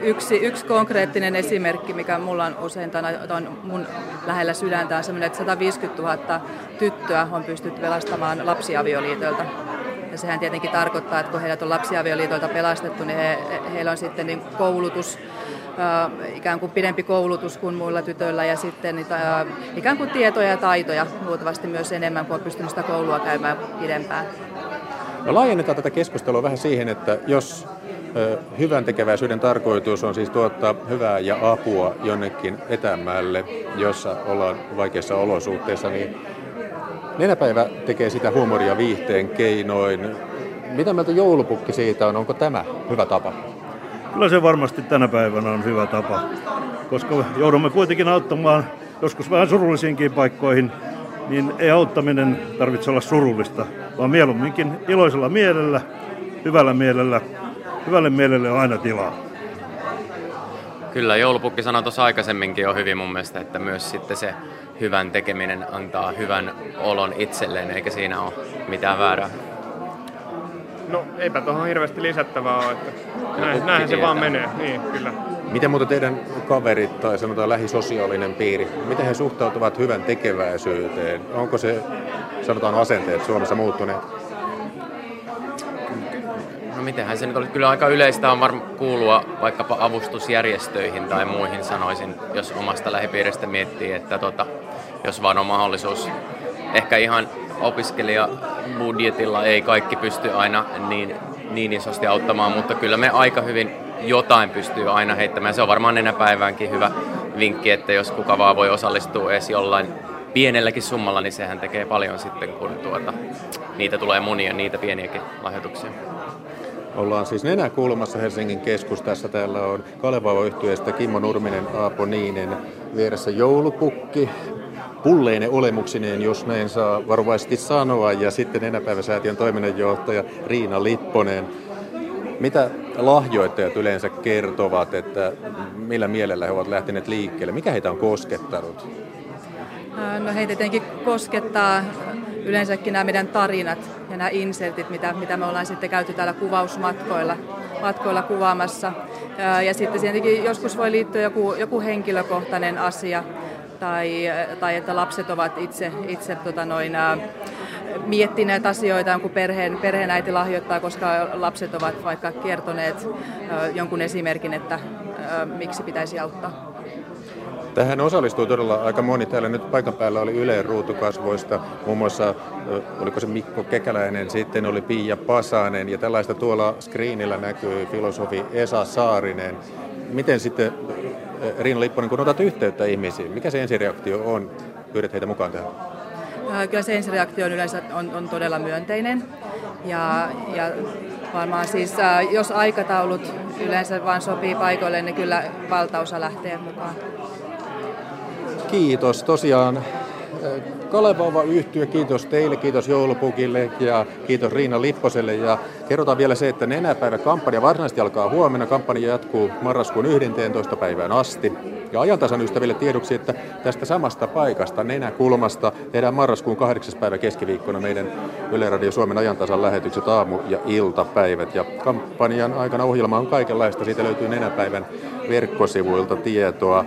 yksi, yksi konkreettinen esimerkki, mikä mulla on usein on mun lähellä sydäntä, on sellainen, että 150 000 tyttöä on pystytty pelastamaan lapsiavioliitoilta. Ja sehän tietenkin tarkoittaa, että kun heidät on lapsiavioliitoilta pelastettu, niin he, heillä on sitten niin koulutus, ikään kuin pidempi koulutus kuin muilla tytöillä ja sitten niitä, ikään kuin tietoja ja taitoja luultavasti myös enemmän, kuin on pystynyt sitä koulua käymään pidempään. No laajennetaan tätä keskustelua vähän siihen, että jos hyvän tekeväisyyden tarkoitus on siis tuottaa hyvää ja apua jonnekin etämälle, jossa ollaan vaikeissa olosuhteissa, niin Nenäpäivä tekee sitä huumoria viihteen keinoin. Mitä mieltä joulupukki siitä on? Onko tämä hyvä tapa? Kyllä se varmasti tänä päivänä on hyvä tapa, koska joudumme kuitenkin auttamaan joskus vähän surullisiinkin paikkoihin, niin ei auttaminen tarvitse olla surullista, vaan mieluumminkin iloisella mielellä, hyvällä mielellä. Hyvälle mielelle on aina tilaa. Kyllä, joulupukki sanoi tuossa aikaisemminkin jo hyvin mun mielestä, että myös sitten se hyvän tekeminen antaa hyvän olon itselleen, eikä siinä ole mitään väärää. No eipä tuohon hirveästi lisättävää ole, että näin, näin se vaan menee, niin kyllä. Miten muuta teidän kaverit tai sanotaan lähisosiaalinen piiri, miten he suhtautuvat hyvän tekeväisyyteen? Onko se, sanotaan asenteet Suomessa muuttuneet? No mitenhän se nyt oli? Kyllä aika yleistä on varmaan kuulua vaikkapa avustusjärjestöihin tai muihin sanoisin, jos omasta lähipiiristä miettii, että tota, jos vaan on mahdollisuus. Ehkä ihan opiskelijabudjetilla ei kaikki pysty aina niin, niin isosti auttamaan, mutta kyllä me aika hyvin jotain pystyy aina heittämään. Se on varmaan nenäpäiväänkin hyvä vinkki, että jos kuka vaan voi osallistua edes jollain pienelläkin summalla, niin sehän tekee paljon sitten, kun tuota, niitä tulee monia, niitä pieniäkin lahjoituksia. Ollaan siis nenäkulmassa Helsingin keskustassa. Täällä on Kalevalo yhtyeestä Kimmo Nurminen, Aapo Niinen, vieressä joulupukki, pulleinen olemuksineen, jos näin saa varovaisesti sanoa, ja sitten Nenäpäiväsäätiön toiminnanjohtaja Riina Lipponen. Mitä lahjoittajat yleensä kertovat, että millä mielellä he ovat lähteneet liikkeelle? Mikä heitä on koskettanut? No heitä tietenkin koskettaa yleensäkin nämä meidän tarinat ja nämä insertit, mitä, mitä me ollaan sitten käyty täällä kuvausmatkoilla matkoilla kuvaamassa. Ja sitten tietenkin joskus voi liittyä joku, joku henkilökohtainen asia tai, tai että lapset ovat itse, itse tota noin, miettineet asioita, kun perheen, perheenäiti lahjoittaa, koska lapset ovat vaikka kertoneet jonkun esimerkin, että miksi pitäisi auttaa. Tähän osallistuu todella aika moni. Täällä nyt paikan päällä oli Yleen ruutukasvoista, muun muassa oliko se Mikko Kekäläinen, sitten oli Pia Pasanen ja tällaista tuolla screenillä näkyy filosofi Esa Saarinen. Miten sitten Riina Lipponen, kun otat yhteyttä ihmisiin, mikä se ensireaktio on? Pyydät heitä mukaan tähän. Kyllä se ensireaktio on yleensä on, on todella myönteinen. Ja, ja varmaan siis, jos aikataulut yleensä vain sopii paikoille, niin kyllä valtaosa lähtee mukaan. Kiitos. Tosiaan Kalevova yhtyä, kiitos teille, kiitos Joulupukille ja kiitos Riina Lipposelle. Ja kerrotaan vielä se, että nenäpäivä kampanja varsinaisesti alkaa huomenna. Kampanja jatkuu marraskuun 11. päivään asti. Ja ajantasan ystäville tiedoksi, että tästä samasta paikasta, nenäkulmasta, tehdään marraskuun 8. päivä keskiviikkona meidän Yle Radio Suomen ajantasan lähetykset aamu- ja iltapäivät. Ja kampanjan aikana ohjelma on kaikenlaista. Siitä löytyy nenäpäivän verkkosivuilta tietoa.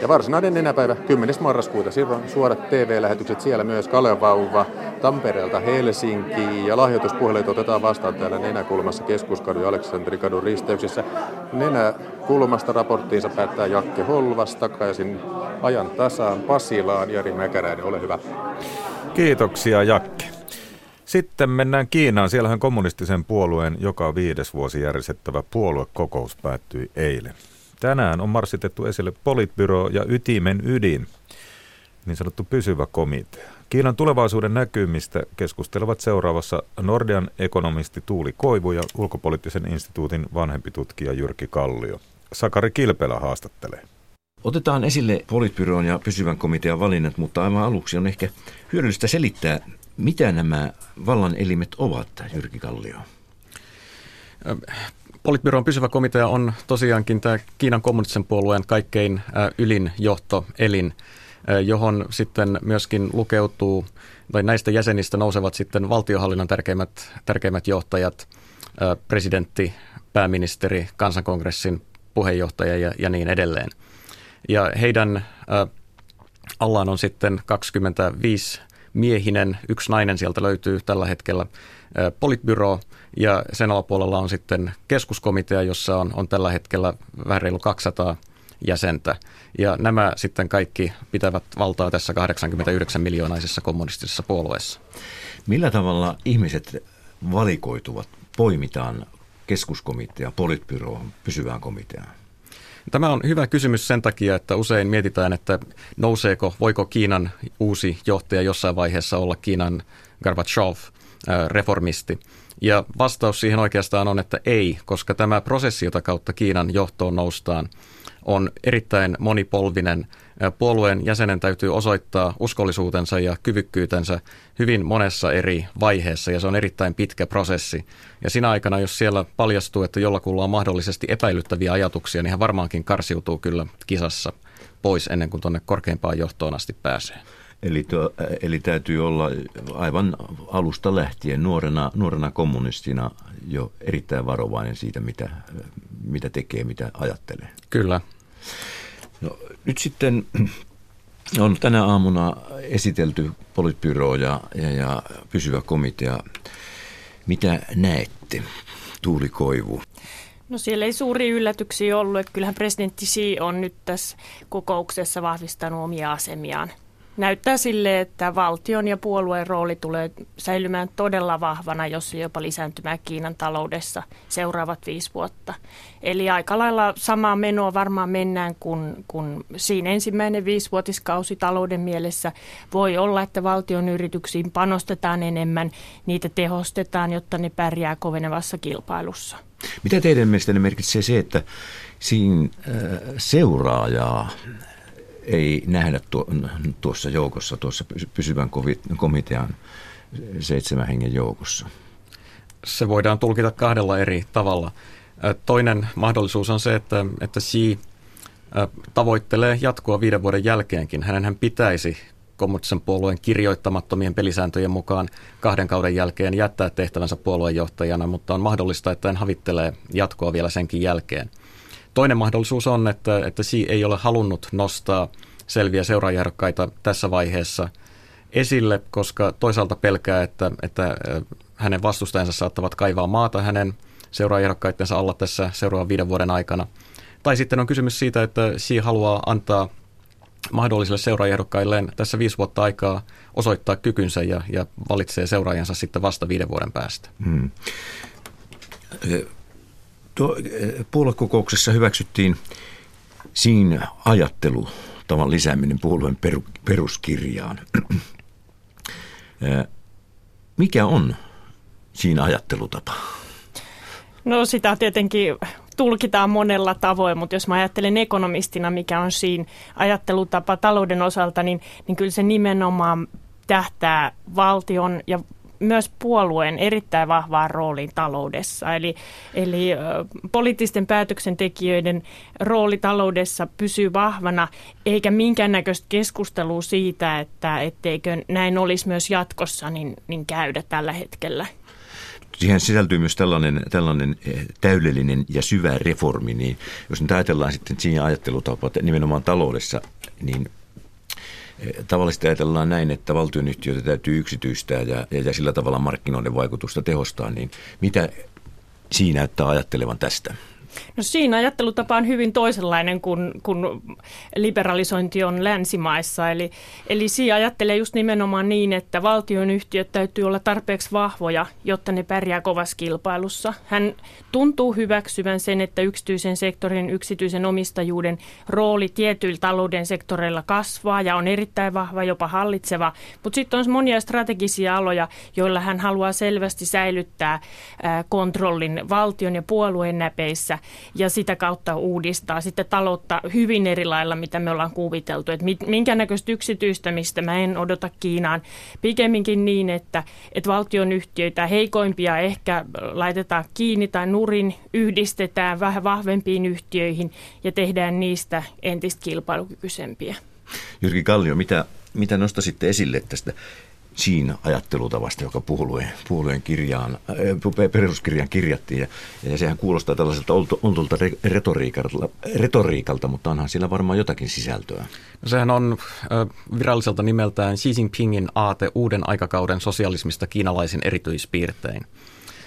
Ja varsinainen nenäpäivä 10. marraskuuta, silloin suorat TV-lähetykset siellä myös Kalevauva Tampereelta Helsinkiin ja lahjoituspuhelut otetaan vastaan täällä Nenäkulmassa keskuskadun ja Aleksanterikadun risteyksissä. Nenäkulmasta raporttiinsa päättää Jakke Holvas takaisin ajan tasaan Pasilaan. Jari Mäkäräinen, ole hyvä. Kiitoksia Jakke. Sitten mennään Kiinaan. Siellähän kommunistisen puolueen joka viides vuosi järjestettävä puoluekokous päättyi eilen. Tänään on marssitettu esille politbyro ja ytimen ydin, niin sanottu pysyvä komitea. Kiinan tulevaisuuden näkymistä keskustelevat seuraavassa Nordean ekonomisti Tuuli Koivu ja ulkopoliittisen instituutin vanhempi tutkija Jyrki Kallio. Sakari Kilpelä haastattelee. Otetaan esille politbyroon ja pysyvän komitean valinnat, mutta aivan aluksi on ehkä hyödyllistä selittää, mitä nämä vallan elimet ovat, Jyrki Kallio. Politbyron pysyvä komitea on tosiaankin tämä Kiinan kommunistisen puolueen kaikkein ylin johtoelin, johon sitten myöskin lukeutuu, tai näistä jäsenistä nousevat sitten valtiohallinnon tärkeimmät, tärkeimmät johtajat, presidentti, pääministeri, kansankongressin puheenjohtaja ja, ja niin edelleen. Ja heidän allaan on sitten 25 miehinen, yksi nainen sieltä löytyy tällä hetkellä politbyro ja sen alapuolella on sitten keskuskomitea, jossa on, on tällä hetkellä vähän reilu 200 jäsentä. Ja nämä sitten kaikki pitävät valtaa tässä 89 miljoonaisessa kommunistisessa puolueessa. Millä tavalla ihmiset valikoituvat, poimitaan keskuskomitea, politbyroon, pysyvään komiteaan? Tämä on hyvä kysymys sen takia, että usein mietitään, että nouseeko, voiko Kiinan uusi johtaja jossain vaiheessa olla Kiinan Gorbachev, reformisti. Ja vastaus siihen oikeastaan on, että ei, koska tämä prosessi, jota kautta Kiinan johtoon noustaan, on erittäin monipolvinen Puolueen jäsenen täytyy osoittaa uskollisuutensa ja kyvykkyytensä hyvin monessa eri vaiheessa ja se on erittäin pitkä prosessi. Ja siinä aikana, jos siellä paljastuu, että jollakulla on mahdollisesti epäilyttäviä ajatuksia, niin hän varmaankin karsiutuu kyllä kisassa pois ennen kuin tuonne korkeimpaan johtoon asti pääsee. Eli, tuo, eli täytyy olla aivan alusta lähtien nuorena, nuorena kommunistina jo erittäin varovainen siitä, mitä, mitä tekee, mitä ajattelee. Kyllä. No, nyt sitten on tänä aamuna esitelty politbyro ja, ja, ja pysyvä komitea. Mitä näette, Tuuli Koivu? No siellä ei suuri yllätyksiä ollut, että kyllähän presidentti Xi on nyt tässä kokouksessa vahvistanut omia asemiaan näyttää sille, että valtion ja puolueen rooli tulee säilymään todella vahvana, jos jopa lisääntymään Kiinan taloudessa seuraavat viisi vuotta. Eli aika lailla samaa menoa varmaan mennään, kun, kun siinä ensimmäinen viisivuotiskausi talouden mielessä voi olla, että valtion yrityksiin panostetaan enemmän, niitä tehostetaan, jotta ne pärjää kovenevassa kilpailussa. Mitä teidän mielestänne merkitsee se, että siinä äh, seuraajaa ei nähdä tuossa joukossa, tuossa pysyvän komitean seitsemän hengen joukossa? Se voidaan tulkita kahdella eri tavalla. Toinen mahdollisuus on se, että, että Xi tavoittelee jatkoa viiden vuoden jälkeenkin. Hänen pitäisi kommunistisen puolueen kirjoittamattomien pelisääntöjen mukaan kahden kauden jälkeen jättää tehtävänsä puolueenjohtajana, mutta on mahdollista, että hän havittelee jatkoa vielä senkin jälkeen. Toinen mahdollisuus on, että, että Xi ei ole halunnut nostaa selviä seuraajahdokkaita tässä vaiheessa esille, koska toisaalta pelkää, että, että hänen vastustajansa saattavat kaivaa maata hänen seuraajahdokkaittensa alla tässä seuraavan viiden vuoden aikana. Tai sitten on kysymys siitä, että Xi haluaa antaa mahdollisille seuraajahdokkailleen tässä viisi vuotta aikaa osoittaa kykynsä ja, ja valitsee seuraajansa sitten vasta viiden vuoden päästä. Hmm. Tuo, eh, puoluekokouksessa hyväksyttiin siinä ajattelutavan lisääminen puolueen peru, peruskirjaan. <clears throat> Eh, mikä on siinä ajattelutapa? No sitä tietenkin tulkitaan monella tavoin, mutta jos mä ajattelen ekonomistina, mikä on siinä ajattelutapa talouden osalta, niin, niin kyllä se nimenomaan tähtää valtion ja myös puolueen erittäin vahvaan rooliin taloudessa. Eli, eli poliittisten päätöksentekijöiden rooli taloudessa pysyy vahvana, eikä minkäännäköistä keskustelua siitä, että etteikö näin olisi myös jatkossa, niin, niin käydä tällä hetkellä. Siihen sisältyy myös tällainen, tällainen eh, täydellinen ja syvä reformi, niin jos nyt ajatellaan sitten siinä ajattelutapa nimenomaan taloudessa, niin Tavallisesti ajatellaan näin, että valtionyhtiöitä täytyy yksityistää ja, ja sillä tavalla markkinoiden vaikutusta tehostaa, niin mitä siinä näyttää ajattelevan tästä? No siinä ajattelutapa on hyvin toisenlainen kuin, kuin liberalisointi on länsimaissa. Eli, eli siinä ajattelee just nimenomaan niin, että valtion yhtiöt täytyy olla tarpeeksi vahvoja, jotta ne pärjää kovassa kilpailussa. Hän tuntuu hyväksyvän sen, että yksityisen sektorin, yksityisen omistajuuden rooli tietyillä talouden sektoreilla kasvaa ja on erittäin vahva, jopa hallitseva. Mutta sitten on monia strategisia aloja, joilla hän haluaa selvästi säilyttää kontrollin valtion ja puolueen näpeissä ja sitä kautta uudistaa sitten taloutta hyvin eri lailla, mitä me ollaan kuviteltu. Että minkä näköistä yksityistämistä mä en odota Kiinaan. Pikemminkin niin, että, että valtion yhtiöitä heikoimpia ehkä laitetaan kiinni tai nurin, yhdistetään vähän vahvempiin yhtiöihin ja tehdään niistä entistä kilpailukykyisempiä. Jyrki Kallio, mitä, mitä nostasitte esille tästä siinä ajattelutavasta, joka puolueen, puolueen kirjaan, äh, peruskirjaan kirjattiin. Ja, ja sehän kuulostaa tällaiselta ontolta retoriikalta, retoriikalta, mutta onhan siellä varmaan jotakin sisältöä. No sehän on äh, viralliselta nimeltään Xi Jinpingin aate uuden aikakauden sosialismista kiinalaisen erityispiirtein.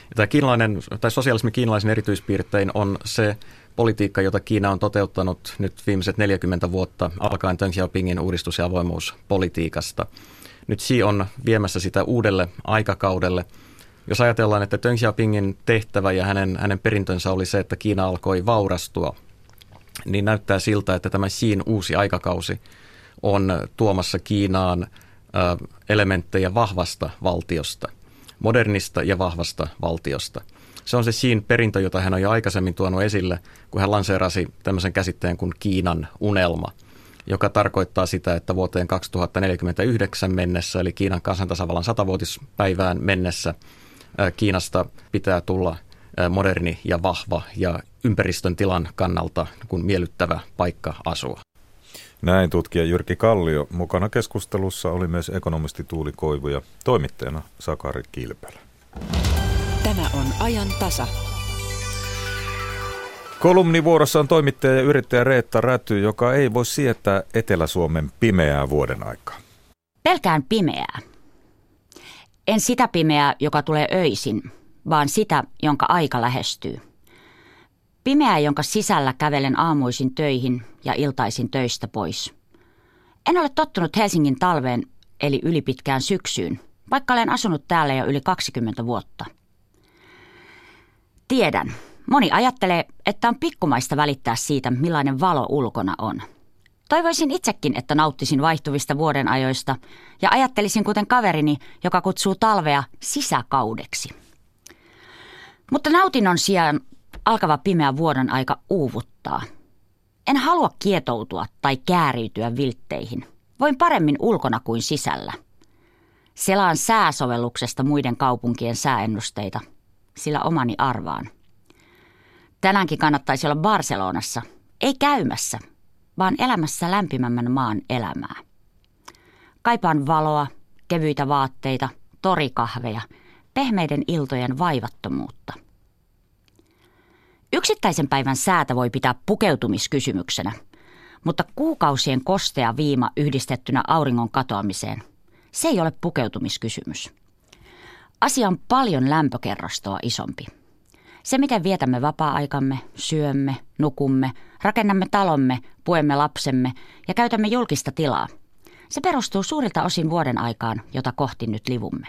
Ja tämä kiinalainen, tai sosialismi kiinalaisen erityispiirtein on se politiikka, jota Kiina on toteuttanut nyt viimeiset 40 vuotta alkaen Deng Xiaopingin uudistus- ja avoimuuspolitiikasta – nyt Xi on viemässä sitä uudelle aikakaudelle. Jos ajatellaan, että Deng Xiaopingin tehtävä ja hänen, hänen perintönsä oli se, että Kiina alkoi vaurastua, niin näyttää siltä, että tämä Xiin uusi aikakausi on tuomassa Kiinaan elementtejä vahvasta valtiosta, modernista ja vahvasta valtiosta. Se on se Xiin perintö, jota hän on jo aikaisemmin tuonut esille, kun hän lanseerasi tämmöisen käsitteen kuin Kiinan unelma – joka tarkoittaa sitä, että vuoteen 2049 mennessä, eli Kiinan kansantasavallan satavuotispäivään mennessä, Kiinasta pitää tulla moderni ja vahva ja ympäristön tilan kannalta kun miellyttävä paikka asua. Näin tutkija Jyrki Kallio. Mukana keskustelussa oli myös ekonomisti Tuuli Koivu ja toimittajana Sakari Kilpelä. Tämä on ajan tasa. Kolumnivuorossa on toimittaja ja yrittäjä Reetta Räty, joka ei voi sietää Etelä-Suomen pimeää vuoden aikaa. Pelkään pimeää. En sitä pimeää, joka tulee öisin, vaan sitä, jonka aika lähestyy. Pimeää, jonka sisällä kävelen aamuisin töihin ja iltaisin töistä pois. En ole tottunut Helsingin talveen eli ylipitkään syksyyn, vaikka olen asunut täällä jo yli 20 vuotta. Tiedän, moni ajattelee, että on pikkumaista välittää siitä, millainen valo ulkona on. Toivoisin itsekin, että nauttisin vaihtuvista vuodenajoista ja ajattelisin kuten kaverini, joka kutsuu talvea sisäkaudeksi. Mutta nautinnon sijaan alkava pimeä vuoden aika uuvuttaa. En halua kietoutua tai kääriytyä viltteihin. Voin paremmin ulkona kuin sisällä. Selaan sääsovelluksesta muiden kaupunkien sääennusteita, sillä omani arvaan. Tänäänkin kannattaisi olla Barcelonassa, ei käymässä, vaan elämässä lämpimämmän maan elämää. Kaipaan valoa, kevyitä vaatteita, torikahveja, pehmeiden iltojen vaivattomuutta – Yksittäisen päivän säätä voi pitää pukeutumiskysymyksenä, mutta kuukausien kostea viima yhdistettynä auringon katoamiseen, se ei ole pukeutumiskysymys. Asia on paljon lämpökerrostoa isompi. Se, miten vietämme vapaa-aikamme, syömme, nukumme, rakennamme talomme, puemme lapsemme ja käytämme julkista tilaa, se perustuu suurilta osin vuoden aikaan, jota kohti nyt livumme.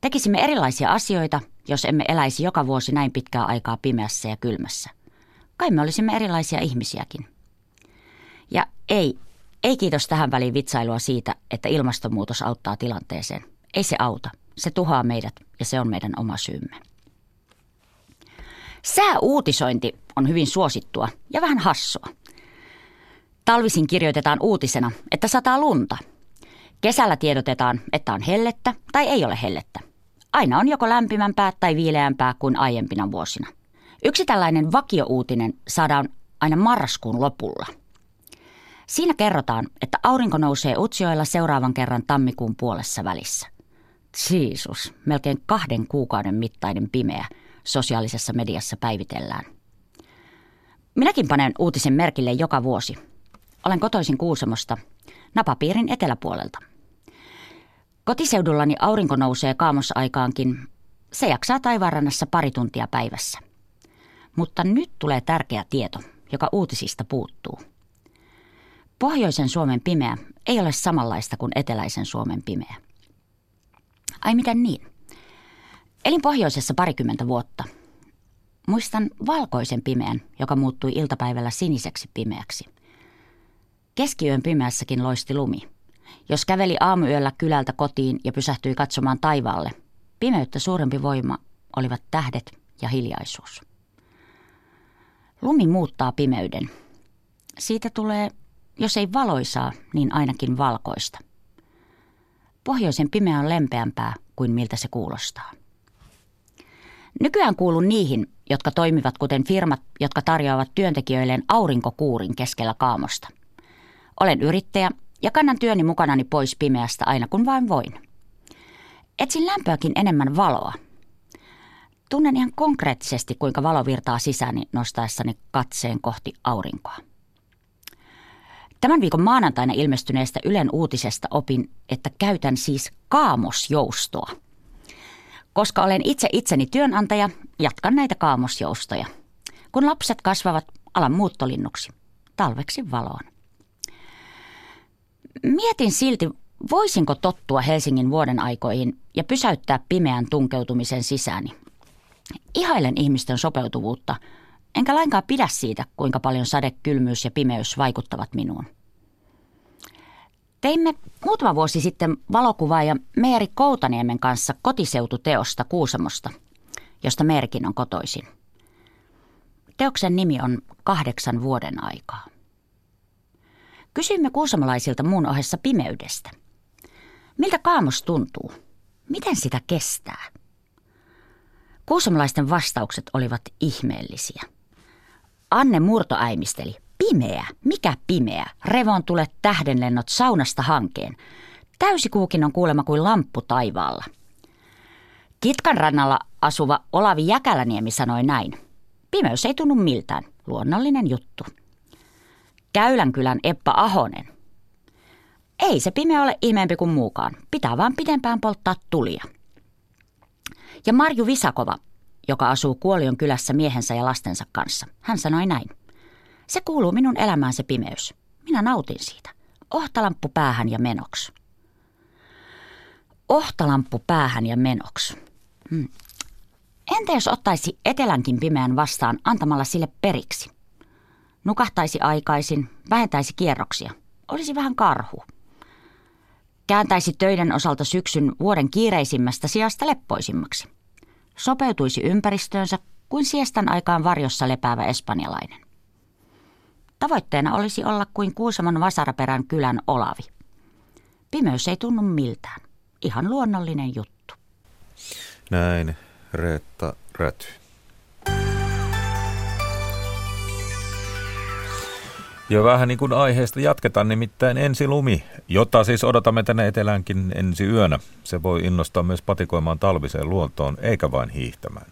Tekisimme erilaisia asioita, jos emme eläisi joka vuosi näin pitkää aikaa pimeässä ja kylmässä. Kai me olisimme erilaisia ihmisiäkin. Ja ei, ei kiitos tähän väliin vitsailua siitä, että ilmastonmuutos auttaa tilanteeseen. Ei se auta. Se tuhoaa meidät ja se on meidän oma syymme. Sääuutisointi on hyvin suosittua ja vähän hassua. Talvisin kirjoitetaan uutisena, että sataa lunta. Kesällä tiedotetaan, että on hellettä tai ei ole hellettä. Aina on joko lämpimämpää tai viileämpää kuin aiempina vuosina. Yksi tällainen vakiouutinen saadaan aina marraskuun lopulla. Siinä kerrotaan, että aurinko nousee Utsioilla seuraavan kerran tammikuun puolessa välissä. Jeesus, melkein kahden kuukauden mittainen pimeä sosiaalisessa mediassa päivitellään. Minäkin panen uutisen merkille joka vuosi. Olen kotoisin Kuusamosta, napapiirin eteläpuolelta – Kotiseudullani aurinko nousee kaamosaikaankin. Se jaksaa taivaanrannassa pari tuntia päivässä. Mutta nyt tulee tärkeä tieto, joka uutisista puuttuu. Pohjoisen Suomen pimeä ei ole samanlaista kuin eteläisen Suomen pimeä. Ai miten niin? Elin pohjoisessa parikymmentä vuotta. Muistan valkoisen pimeän, joka muuttui iltapäivällä siniseksi pimeäksi. Keskiyön pimeässäkin loisti lumi – jos käveli aamuyöllä kylältä kotiin ja pysähtyi katsomaan taivaalle, pimeyttä suurempi voima olivat tähdet ja hiljaisuus. Lumi muuttaa pimeyden. Siitä tulee, jos ei valoisaa, niin ainakin valkoista. Pohjoisen pimeä on lempeämpää kuin miltä se kuulostaa. Nykyään kuulun niihin, jotka toimivat kuten firmat, jotka tarjoavat työntekijöilleen aurinkokuurin keskellä kaamosta. Olen yrittäjä ja kannan työni mukanani pois pimeästä aina kun vain voin. Etsin lämpöäkin enemmän valoa. Tunnen ihan konkreettisesti, kuinka valo virtaa sisääni nostaessani katseen kohti aurinkoa. Tämän viikon maanantaina ilmestyneestä Ylen uutisesta opin, että käytän siis kaamosjoustoa. Koska olen itse itseni työnantaja, jatkan näitä kaamosjoustoja. Kun lapset kasvavat, alan muuttolinnuksi. Talveksi valoon. Mietin silti, voisinko tottua Helsingin vuoden aikoihin ja pysäyttää pimeän tunkeutumisen sisääni. Ihailen ihmisten sopeutuvuutta, enkä lainkaan pidä siitä, kuinka paljon sade, kylmyys ja pimeys vaikuttavat minuun. Teimme muutama vuosi sitten valokuvaaja Meeri Koutaniemen kanssa kotiseututeosta Kuusamosta, josta Merkin on kotoisin. Teoksen nimi on Kahdeksan vuoden aikaa. Kysyimme kuusamalaisilta muun ohessa pimeydestä. Miltä kaamos tuntuu? Miten sitä kestää? Kuusamalaisten vastaukset olivat ihmeellisiä. Anne Murto äimisteli. Pimeä, mikä pimeä? Revon tule tähdenlennot saunasta hankeen. Täysikuukin on kuulema kuin lamppu taivaalla. Kitkan rannalla asuva Olavi Jäkäläniemi sanoi näin. Pimeys ei tunnu miltään. Luonnollinen juttu. Käylänkylän Eppa Ahonen. Ei se pimeä ole ihmeempi kuin muukaan. Pitää vaan pidempään polttaa tulia. Ja Marju Visakova, joka asuu Kuolion kylässä miehensä ja lastensa kanssa, hän sanoi näin. Se kuuluu minun elämään se pimeys. Minä nautin siitä. Ohtalamppu päähän ja menoksi. Ohtalamppu päähän ja menoksi. Hmm. Entä jos ottaisi etelänkin pimeän vastaan antamalla sille periksi? Nukahtaisi aikaisin, vähentäisi kierroksia. Olisi vähän karhu. Kääntäisi töiden osalta syksyn vuoden kiireisimmästä sijasta leppoisimmaksi. Sopeutuisi ympäristöönsä kuin siestan aikaan varjossa lepäävä espanjalainen. Tavoitteena olisi olla kuin Kuusamon Vasaraperän kylän Olavi. Pimeys ei tunnu miltään. Ihan luonnollinen juttu. Näin Reetta Räty. Ja vähän niin kuin aiheesta jatketaan, nimittäin ensi lumi, jota siis odotamme tänne eteläänkin ensi yönä. Se voi innostaa myös patikoimaan talviseen luontoon, eikä vain hiihtämään.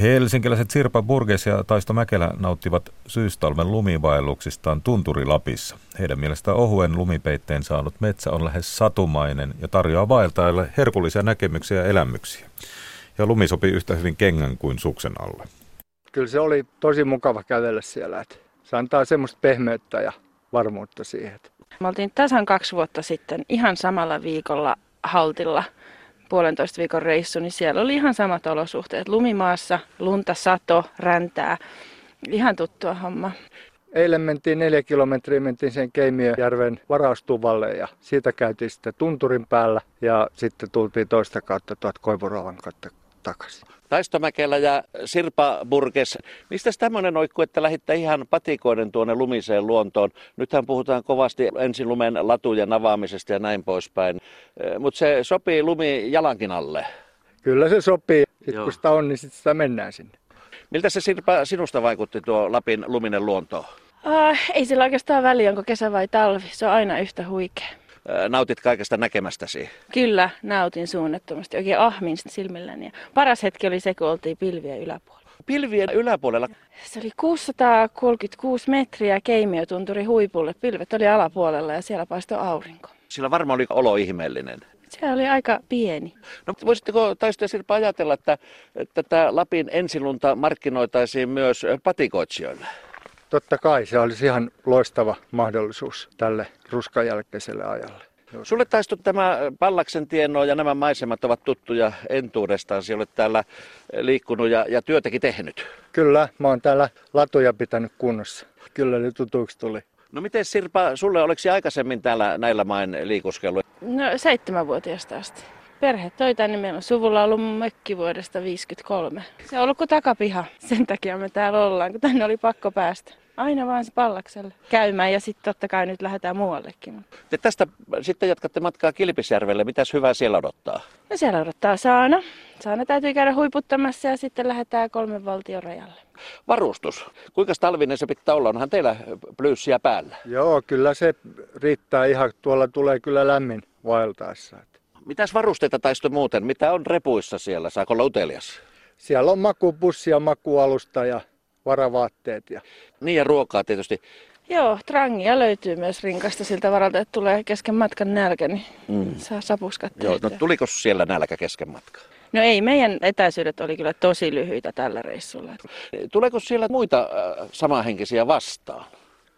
Helsinkiläiset Sirpa Burges ja Taisto Mäkelä nauttivat syystalven lumivaelluksistaan Tunturilapissa. Heidän mielestään ohuen lumipeitteen saanut metsä on lähes satumainen ja tarjoaa vaeltajille herkullisia näkemyksiä ja elämyksiä. Ja lumi sopii yhtä hyvin kengän kuin suksen alle. Kyllä se oli tosi mukava kävellä siellä. Että se antaa semmoista pehmeyttä ja varmuutta siihen. Me oltiin tasan kaksi vuotta sitten ihan samalla viikolla Haltilla puolentoista viikon reissu, niin siellä oli ihan samat olosuhteet. Lumimaassa, lunta, sato, räntää. Ihan tuttua homma. Eilen mentiin neljä kilometriä, mentiin sen Keimiöjärven varaustuvalle ja siitä käytiin sitten tunturin päällä ja sitten tultiin toista kautta tuot Koivurovan kautta takaisin. Taistomäkelä ja Sirpa Burges. Mistä tämmöinen oikku, että lähditte ihan patikoiden tuonne lumiseen luontoon? Nythän puhutaan kovasti ensilumen latujen avaamisesta ja näin poispäin. Mutta se sopii lumi jalankin alle. Kyllä se sopii. Sitten kun sitä on, niin sitten sitä mennään sinne. Miltä se Sirpa sinusta vaikutti tuo Lapin luminen luonto? Uh, ei sillä oikeastaan väliä, onko kesä vai talvi. Se on aina yhtä huikea. Nautit kaikesta näkemästäsi. Kyllä, nautin suunnattomasti. Oikein ahmin silmilläni. Ja paras hetki oli se, kun oltiin pilvien yläpuolella. Pilvien yläpuolella? Se oli 636 metriä keimiotunturi huipulle. Pilvet oli alapuolella ja siellä paistoi aurinko. Sillä varmaan oli olo ihmeellinen. Se oli aika pieni. No, voisitteko Taisto ja Sirpa ajatella, että tätä Lapin ensilunta markkinoitaisiin myös patikoitsijoille? Totta kai se olisi ihan loistava mahdollisuus tälle ruskan jälkeiselle ajalle. Sulle taistu tämä Pallaksen tieno ja nämä maisemat ovat tuttuja entuudestaan. Sinä olet täällä liikkunut ja, ja työtäkin tehnyt. Kyllä, mä oon täällä latuja pitänyt kunnossa. Kyllä ne tutuiksi tuli. No miten Sirpa, sulle oliko aikaisemmin täällä näillä main liikuskellut? No seitsemänvuotiaasta asti. Perhe toi tänne. Meillä on suvulla ollut mökki vuodesta 53. Se on ollut kuin takapiha. Sen takia me täällä ollaan, kun tänne oli pakko päästä. Aina vaan se pallakselle käymään ja sitten totta kai nyt lähdetään muuallekin. Te tästä sitten jatkatte matkaa Kilpisjärvelle. Mitäs hyvää siellä odottaa? No siellä odottaa saana. Saana täytyy käydä huiputtamassa ja sitten lähdetään kolmen valtion rajalle. Varustus. Kuinka talvinen se pitää olla? Onhan teillä plyyssiä päällä. Joo, kyllä se riittää ihan. Tuolla tulee kyllä lämmin vaeltaessa. Mitäs varusteita taisto muuten? Mitä on repuissa siellä? Saako olla utelias? Siellä on makupussi ja makualusta ja varavaatteet. Ja... Niin ja ruokaa tietysti. Joo, trangia löytyy myös rinkasta siltä varalta, että tulee kesken matkan nälkä, niin mm. saa sapuskat Joo, no tuliko siellä nälkä kesken matkaa? No ei, meidän etäisyydet oli kyllä tosi lyhyitä tällä reissulla. Tuleeko siellä muita äh, samanhenkisiä vastaan?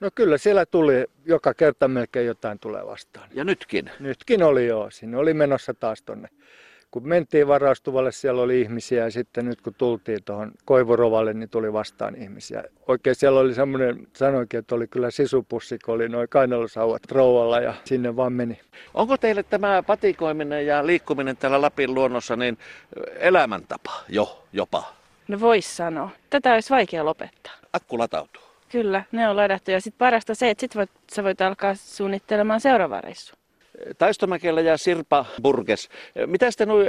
No kyllä siellä tuli, joka kerta melkein jotain tulee vastaan. Ja nytkin? Nytkin oli joo, sinne oli menossa taas tonne. Kun mentiin varaustuvalle, siellä oli ihmisiä ja sitten nyt kun tultiin tuohon Koivorovalle, niin tuli vastaan ihmisiä. Oikein siellä oli semmoinen, sanoinkin, että oli kyllä sisupussi, kun oli noin kainalosauvat rouvalla ja sinne vaan meni. Onko teille tämä patikoiminen ja liikkuminen täällä Lapin luonnossa niin elämäntapa jo jopa? No vois sanoa. Tätä olisi vaikea lopettaa. Akku latautuu. Kyllä, ne on ladattu. Ja sitten parasta se, että sit voit, sä voit alkaa suunnittelemaan seuraava reissu. Taisto Mäkelä ja Sirpa Burges, mitä te nu-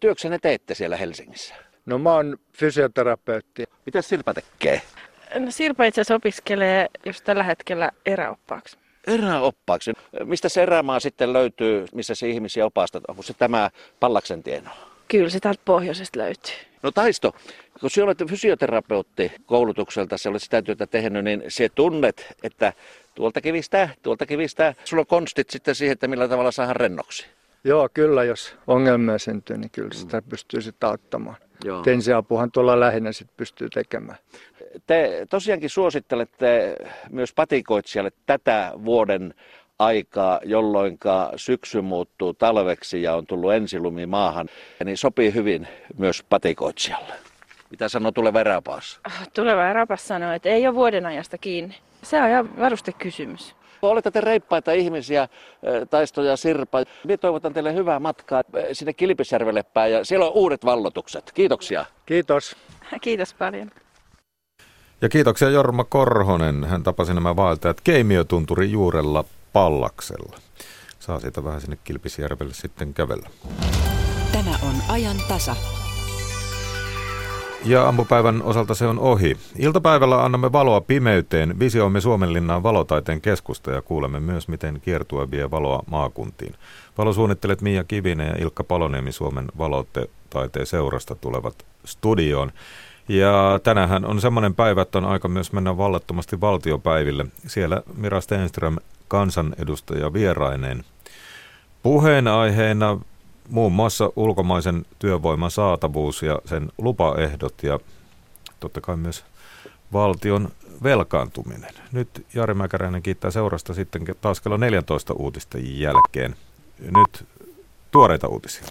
työksenne teette siellä Helsingissä? No mä oon fysioterapeutti. Mitä Sirpa tekee? No Sirpa itse asiassa opiskelee just tällä hetkellä eräoppaaksi. Eräoppaaksi. Mistä se erämaa sitten löytyy, missä se ihmisiä opastat? Onko se tämä Pallaksen tieno? Kyllä se täältä pohjoisesta löytyy. No Taisto, kun sinä olet fysioterapeutti koulutukselta, se olet sitä työtä tehnyt, niin se tunnet, että tuolta kivistää, tuolta kivistää. Sulla on konstit sitten siihen, että millä tavalla saadaan rennoksi. Joo, kyllä, jos ongelmia syntyy, niin kyllä sitä pystyy sitten auttamaan. Joo. Ensiapuhan tuolla lähinnä sitten pystyy tekemään. Te tosiaankin suosittelette myös patikoitsijalle tätä vuoden aikaa, jolloin syksy muuttuu talveksi ja on tullut ensilumi maahan, niin sopii hyvin myös patikoitsijalle. Mitä sanoo tuleva eräpaassa? Tuleva eräpas sanoo, että ei ole vuoden ajasta kiinni. Se on ihan varuste kysymys. Olette te reippaita ihmisiä, eh, Taisto ja Sirpa. Minä toivotan teille hyvää matkaa eh, sinne Kilpisjärvelle päin ja siellä on uudet vallotukset. Kiitoksia. Kiitos. <laughs> Kiitos paljon. Ja kiitoksia Jorma Korhonen. Hän tapasi nämä vaeltajat Keimiotunturin juurella Pallaksella. Saa siitä vähän sinne Kilpisjärvelle sitten kävellä. Tämä on ajan tasa. Ja aamupäivän osalta se on ohi. Iltapäivällä annamme valoa pimeyteen, visioimme Suomenlinnaan valotaiteen keskusta ja kuulemme myös, miten kiertue vie valoa maakuntiin. Valosuunnittelet Mia Kivinen ja Ilkka Paloniemi Suomen valotaiteen seurasta tulevat studioon. Ja tänähän on semmoinen päivä, että on aika myös mennä vallattomasti valtiopäiville. Siellä Mira Stenström kansanedustaja vieraineen. Puheenaiheena muun muassa ulkomaisen työvoiman saatavuus ja sen lupaehdot ja totta kai myös valtion velkaantuminen. Nyt Jari Mäkäräinen kiittää seurasta sitten taas kello 14 uutisten jälkeen. Nyt tuoreita uutisia.